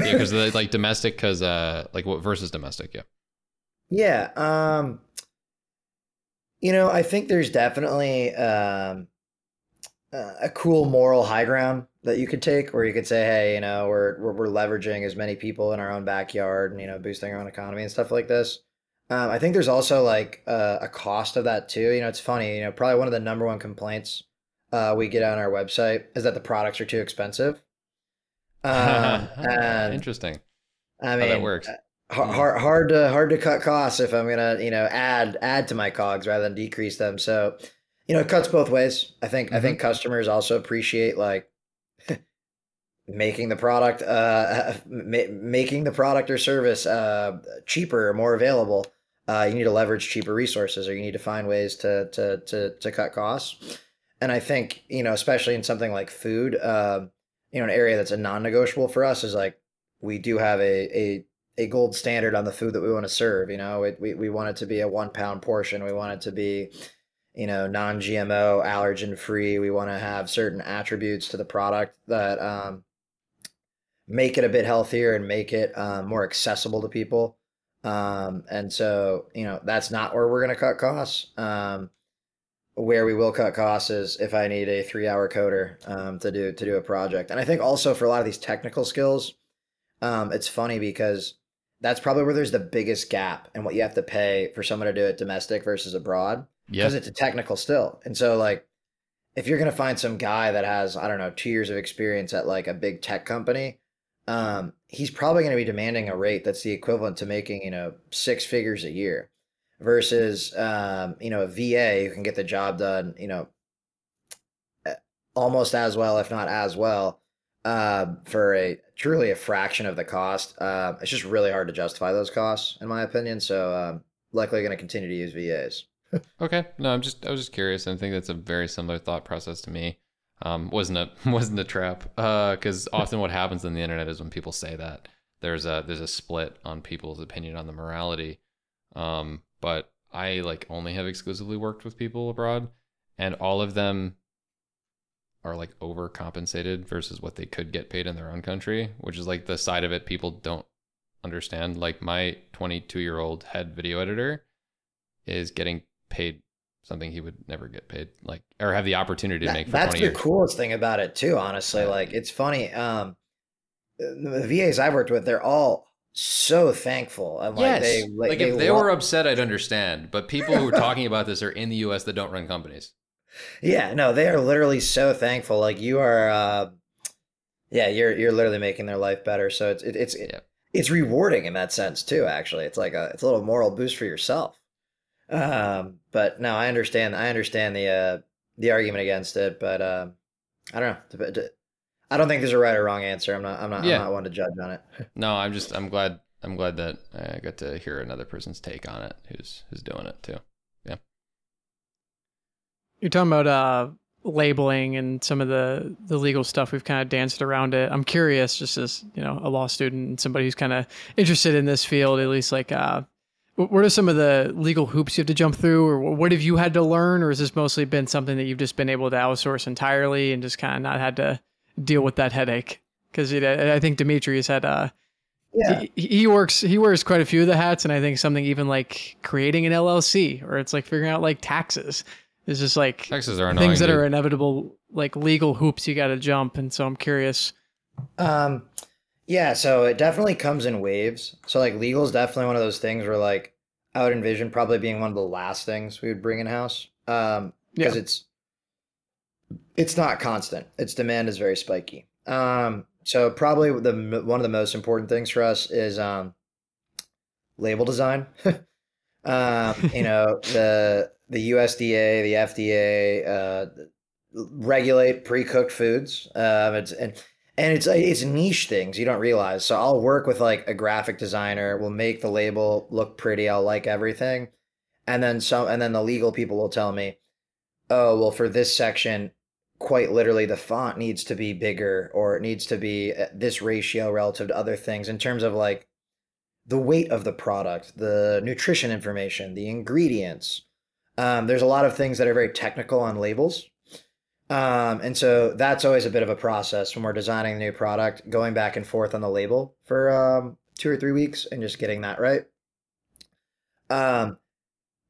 Yeah, because like domestic, because uh, like what versus domestic? Yeah. Yeah. Um you know, I think there's definitely um uh, a cool moral high ground that you could take where you could say, hey, you know, we're, we're we're leveraging as many people in our own backyard and you know, boosting our own economy and stuff like this. Um, I think there's also like uh, a cost of that too. You know, it's funny. You know, probably one of the number one complaints uh, we get on our website is that the products are too expensive. Um, and Interesting. I How mean, that works. Hard, hard hard to hard to cut costs if I'm gonna you know add add to my cogs rather than decrease them. So you know it cuts both ways. I think I think customers also appreciate like making the product uh ma- making the product or service uh cheaper or more available. Uh, you need to leverage cheaper resources or you need to find ways to to to to cut costs. And I think you know especially in something like food, um, you know an area that's a non-negotiable for us is like we do have a a a gold standard on the food that we want to serve. You know, we we want it to be a one pound portion. We want it to be, you know, non GMO, allergen free. We want to have certain attributes to the product that um, make it a bit healthier and make it um, more accessible to people. Um, and so, you know, that's not where we're going to cut costs. Um, where we will cut costs is if I need a three hour coder um, to do to do a project. And I think also for a lot of these technical skills, um, it's funny because that's probably where there's the biggest gap and what you have to pay for someone to do it domestic versus abroad because it's a technical still. And so like if you're gonna find some guy that has, I don't know, two years of experience at like a big tech company, um, he's probably gonna be demanding a rate that's the equivalent to making, you know, six figures a year. versus um, you know a VA who can get the job done, you know, almost as well, if not as well, uh, for a truly a fraction of the cost. Uh, it's just really hard to justify those costs, in my opinion. So um, likely going to continue to use VAs. okay, no, I'm just I was just curious. I think that's a very similar thought process to me. Um, wasn't a wasn't a trap because uh, often what happens on the internet is when people say that there's a there's a split on people's opinion on the morality. Um, but I like only have exclusively worked with people abroad, and all of them are like overcompensated versus what they could get paid in their own country, which is like the side of it people don't understand. Like my 22 year old head video editor is getting paid something he would never get paid, like or have the opportunity to that, make. that's the years. coolest thing about it too. Honestly, yeah. like it's funny. Um, the VAs I've worked with, they're all so thankful. And like yes. they like, like they if they were upset, I'd understand. But people who are talking about this are in the U.S. that don't run companies. Yeah, no, they are literally so thankful. Like you are, uh, yeah, you're you're literally making their life better. So it's it, it's it, it's rewarding in that sense too. Actually, it's like a it's a little moral boost for yourself. Um, but no, I understand. I understand the uh, the argument against it, but uh, I don't know. I don't think there's a right or wrong answer. I'm not. I'm not. Yeah. I'm not one to judge on it. no, I'm just. I'm glad. I'm glad that I got to hear another person's take on it, who's who's doing it too. You're talking about uh, labeling and some of the the legal stuff. We've kind of danced around it. I'm curious, just as you know, a law student and somebody who's kind of interested in this field, at least like. Uh, what are some of the legal hoops you have to jump through, or what have you had to learn, or has this mostly been something that you've just been able to outsource entirely and just kind of not had to deal with that headache? Because I think Demetri has had uh, yeah. He, he, works he wears quite a few of the hats and i think something even like creating an llc or it's like figuring out like taxes it's just like taxes are things that dude. are inevitable, like legal hoops you got to jump. And so I'm curious. Um, yeah, so it definitely comes in waves. So like legal is definitely one of those things where like I would envision probably being one of the last things we would bring in house. Um, because yeah. it's it's not constant. Its demand is very spiky. Um, so probably the one of the most important things for us is um label design. um, you know the the USDA, the FDA uh, regulate pre-cooked foods. Um, it's and and it's it's niche things you don't realize. So I'll work with like a graphic designer. We'll make the label look pretty. I'll like everything, and then some. And then the legal people will tell me, "Oh, well, for this section." Quite literally, the font needs to be bigger, or it needs to be this ratio relative to other things in terms of like the weight of the product, the nutrition information, the ingredients, um, there's a lot of things that are very technical on labels. Um, and so that's always a bit of a process when we're designing a new product, going back and forth on the label for um, two or three weeks and just getting that right. Um,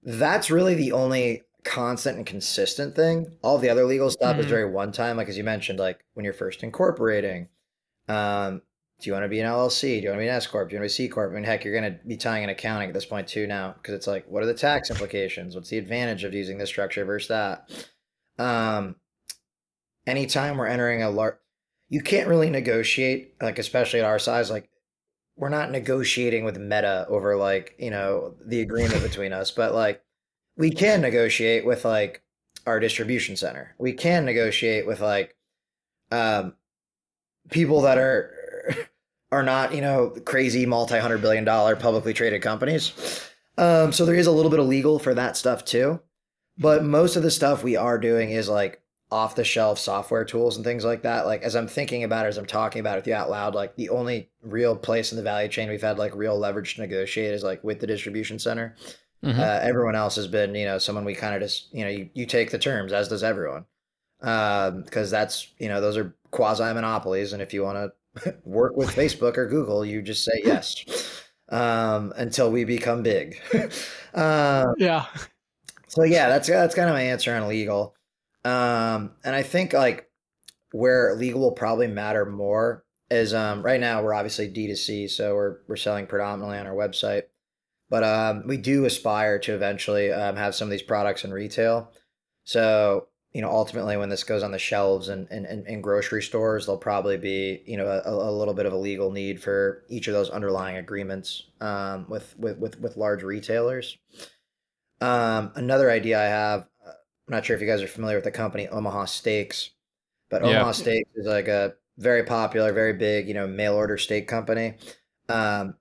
that's really the only constant and consistent thing. All the other legal stuff mm-hmm. is very one time, like as you mentioned, like when you're first incorporating, um, do you want to be an LLC? Do you want to be an S corp? Do you want to be C corp? I mean, heck, you're going to be tying in accounting at this point too now because it's like, what are the tax implications? What's the advantage of using this structure versus that? Um, anytime we're entering a large, you can't really negotiate, like especially at our size, like we're not negotiating with Meta over like you know the agreement between us, but like we can negotiate with like our distribution center. We can negotiate with like um people that are are not, you know, crazy multi hundred billion dollar publicly traded companies. Um, so there is a little bit of legal for that stuff too. But most of the stuff we are doing is like off the shelf software tools and things like that. Like as I'm thinking about it, as I'm talking about it with you out loud, like the only real place in the value chain we've had like real leverage to negotiate is like with the distribution center. Mm-hmm. Uh, everyone else has been, you know, someone we kind of just, you know, you, you take the terms as does everyone. Um, because that's, you know, those are quasi monopolies. And if you want to work with Facebook or Google, you just say yes um, until we become big. uh, yeah. So yeah, that's that's kind of my answer on legal. Um, and I think like where legal will probably matter more is um, right now we're obviously D2C, so we're we're selling predominantly on our website, but um, we do aspire to eventually um, have some of these products in retail. So you know, ultimately when this goes on the shelves and in, in, in, grocery stores, there'll probably be, you know, a, a, little bit of a legal need for each of those underlying agreements um, with, with, with, with large retailers. Um, another idea I have, I'm not sure if you guys are familiar with the company Omaha Steaks, but Yeah. Omaha Steaks is like a very popular, very big, you know, mail order steak company. Um,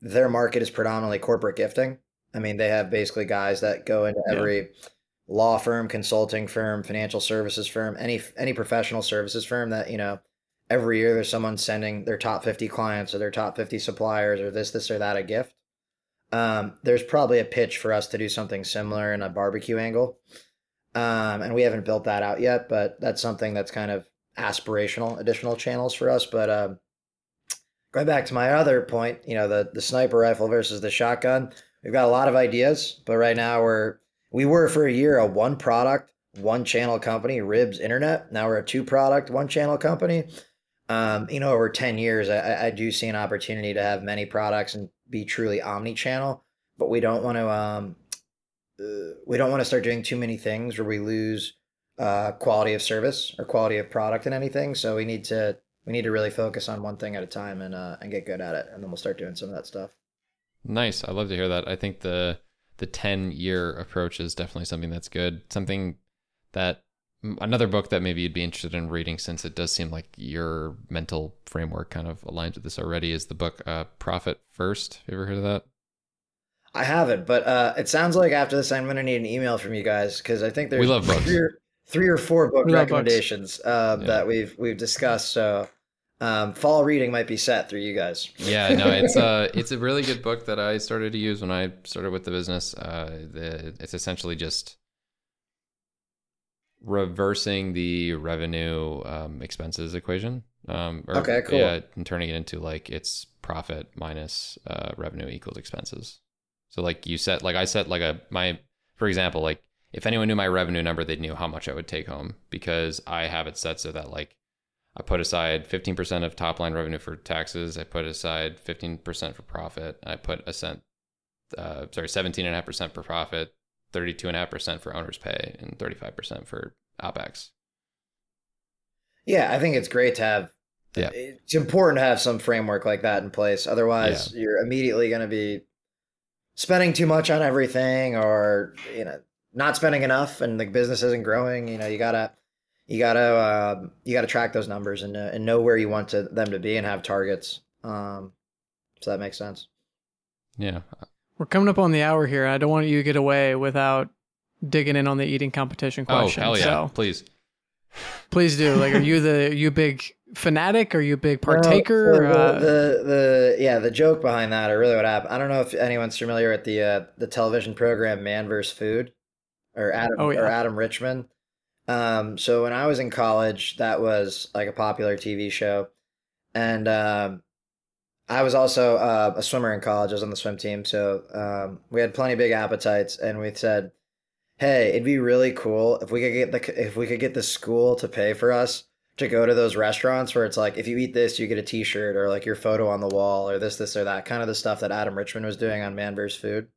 their market is predominantly corporate gifting. I mean, they have basically guys that go into Yeah. Law firm, consulting firm, financial services firm, any any professional services firm that you know. Every year, there's someone sending their top 50 clients or their top 50 suppliers or this, this, or that a gift. Um, there's probably a pitch for us to do something similar in a barbecue angle. Um, and we haven't built that out yet, but that's something that's kind of aspirational, additional channels for us. But um, going back to my other point, you know, the the sniper rifle versus the shotgun, we've got a lot of ideas, but right now we're we were for a year a one product, one channel company, Ribs Internet. Now we're a two product, one channel company. Um, you know, over ten years, I, I do see an opportunity to have many products and be truly omni-channel, but we don't want to um, uh, we don't want to start doing too many things where we lose uh, quality of service or quality of product and anything. So we need to we need to really focus on one thing at a time and uh, and get good at it, and then we'll start doing some of that stuff. Nice. I love to hear that. I think the the 10 year approach is definitely something that's good. Something that another book that maybe you'd be interested in reading since it does seem like your mental framework kind of aligns with this already is the book uh, Profit First. Have you ever heard of that? I haven't, but uh, it sounds like after this, I'm going to need an email from you guys because I think there's We love books. Three or, three or four book We books. recommendations um, Yeah. that we've we've discussed. So um, fall reading might be set through you guys. Yeah, no, it's uh it's a really good book that I started to use when I started with the business. Uh, the, it's essentially just reversing the revenue um, expenses equation. Um, or, Okay, cool. Yeah, and turning it into like it's profit minus uh, revenue equals expenses. So like you set like I set like a my for example like if anyone knew my revenue number they'd knew how much I would take home because I have it set so that like I put aside 15% of top line revenue for taxes. I put aside 15% for profit. I put a cent, uh, sorry, 17.5% for profit, 32.5% for owner's pay, and 35% for OPEX. Yeah, I think it's great to have. Yeah. It's important to have some framework like that in place. Otherwise, you're immediately going to be spending too much on everything, or you know, not spending enough, and the business isn't growing. You know, you gotta, you gotta, um, you gotta track those numbers and uh, and know where you want to, them to be and have targets. Um, so that makes sense. Yeah. We're coming up on the hour here. I don't want you to get away without digging in on the eating competition question. Oh, question. hell yeah. So Please. please do. Like, are you the are you a big fanatic? Are you a big partaker? Well, so uh, the, the the yeah the joke behind that, or really what happened. I don't know if anyone's familiar with the uh, the television program Man vs. Food, or Adam Oh, yeah. or Adam Richman. Um, so when I was in college, that was like a popular TV show, and um, I was also uh, a swimmer in college. I was on the swim team, so um, we had plenty big appetites, and we said, "Hey, it'd be really cool if we could get the if we could get the school to pay for us to go to those restaurants where it's like if you eat this, you get a T-shirt or like your photo on the wall or this, this or that, kind of the stuff that Adam Richman was doing on Man vs. Food."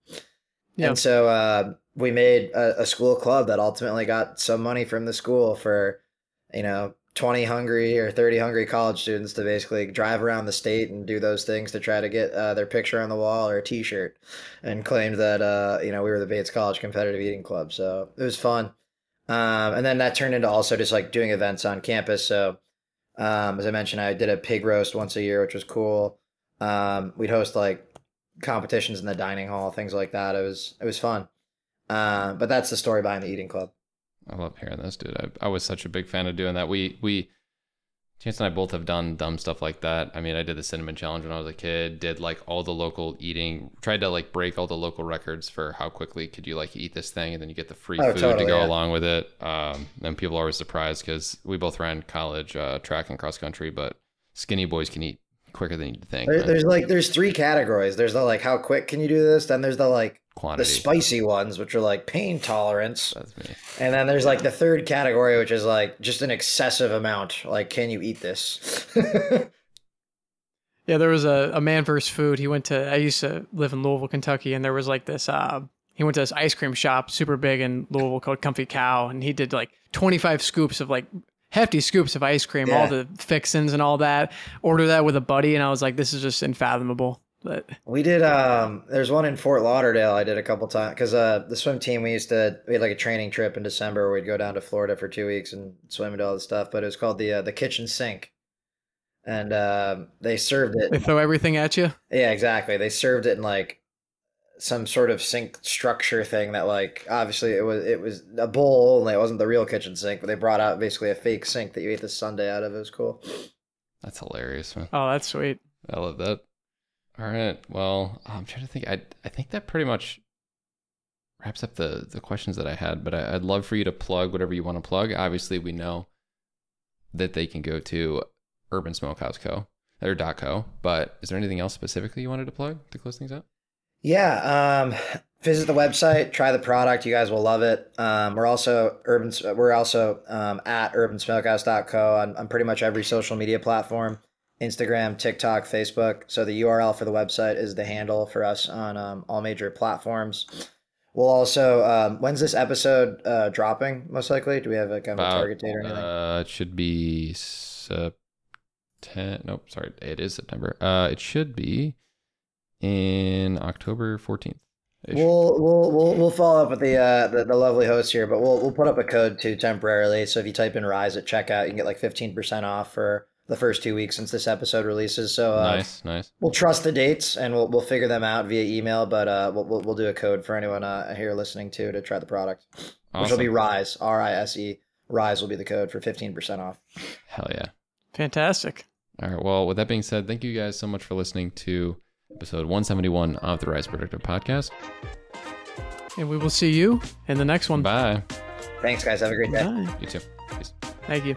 Yeah. And so uh, we made a, a school club that ultimately got some money from the school for, you know, 20 hungry or 30 hungry college students to basically drive around the state and do those things to try to get uh, their picture on the wall or a t-shirt and claimed that, uh, you know, we were the Bates College Competitive Eating Club. So it was fun. Um, and then that turned into also just like doing events on campus. So um, as I mentioned, I did a pig roast once a year, which was cool. Um, we'd host like competitions in the dining hall, things like that. It was it was fun. Uh, but that's the story behind the eating club. I love hearing this, dude. I, I was such a big fan of doing that. We we Chantz and I both have done dumb stuff like that. I mean, I did the cinnamon challenge when I was a kid. Did like all the local eating. Tried to like break all the local records for how quickly could you like eat this thing, and then you get the free Oh, food totally, to go yeah. along with it. Um, and people are always surprised because we both ran college uh, track and cross country, but skinny boys can eat quicker than you think. There, there's like there's three categories. There's the like how quick can you do this? Then there's the like the spicy ones, which are like pain tolerance. That's me. And then there's like the third category, which is like just an excessive amount. Like, can you eat this? Yeah, there was a, a man versus food. He went to I used to live in Louisville, Kentucky, and there was like this uh he went to this ice cream shop super big in Louisville called Comfy Cow and he did like 25 scoops of like hefty scoops of ice cream, all the fixins and all that. Order that with a buddy and I was like this is just unfathomable. But We did. Um, there's one in Fort Lauderdale. I did a couple times because uh, the swim team we used to we had like a training trip in December. We'd go down to Florida for two weeks and swim and do all this stuff. But it was called the uh, the kitchen sink, and um they served it. they it. throw everything at you. Yeah, exactly. They served it in like some sort of sink structure thing that like obviously it was it was a bowl only. It wasn't the real kitchen sink, but they brought out basically a fake sink that you ate the sundae out of. It was cool. That's hilarious, man. Oh, that's sweet. I love that. All right. Well, I'm trying to think. I I think that pretty much wraps up the the questions that I had. But I, I'd love for you to plug whatever you want to plug. Obviously, we know that they can go to Urban Smokehouse Co. or .co. But is there anything else specifically you wanted to plug to close things out? Yeah, um, visit the website, try the product. You guys will love it. Um, we're also urban. We're also um, at urbansmokehouse.co on, on pretty much every social media platform: Instagram, TikTok, Facebook. So the URL for the website is the handle for us on um, all major platforms. We'll also. Um, when's this episode uh, dropping? Most likely. Do we have a kind of a target date or anything? Uh, it should be September. Nope, sorry, it is September. Uh, it should be in October 14th. We'll, we'll we'll we'll follow up with the, uh, the the lovely host here, but we'll we'll put up a code too temporarily. So if you type in Rise at checkout, you can get like fifteen percent off for the first two weeks since this episode releases. So uh, nice, nice. we'll trust the dates and we'll we'll figure them out via email. But uh, we'll we'll, we'll do a code for anyone uh, here listening to to try the product, which will be Rise R I S E. Rise will be the code for fifteen percent off. Hell yeah. Fantastic. All right. Well, with that being said, thank you guys so much for listening to episode 171 of the Rise Productive Podcast. And we will see you in the next one. Bye. Thanks, guys. Have a great day. Bye. You too. Peace. Thank you.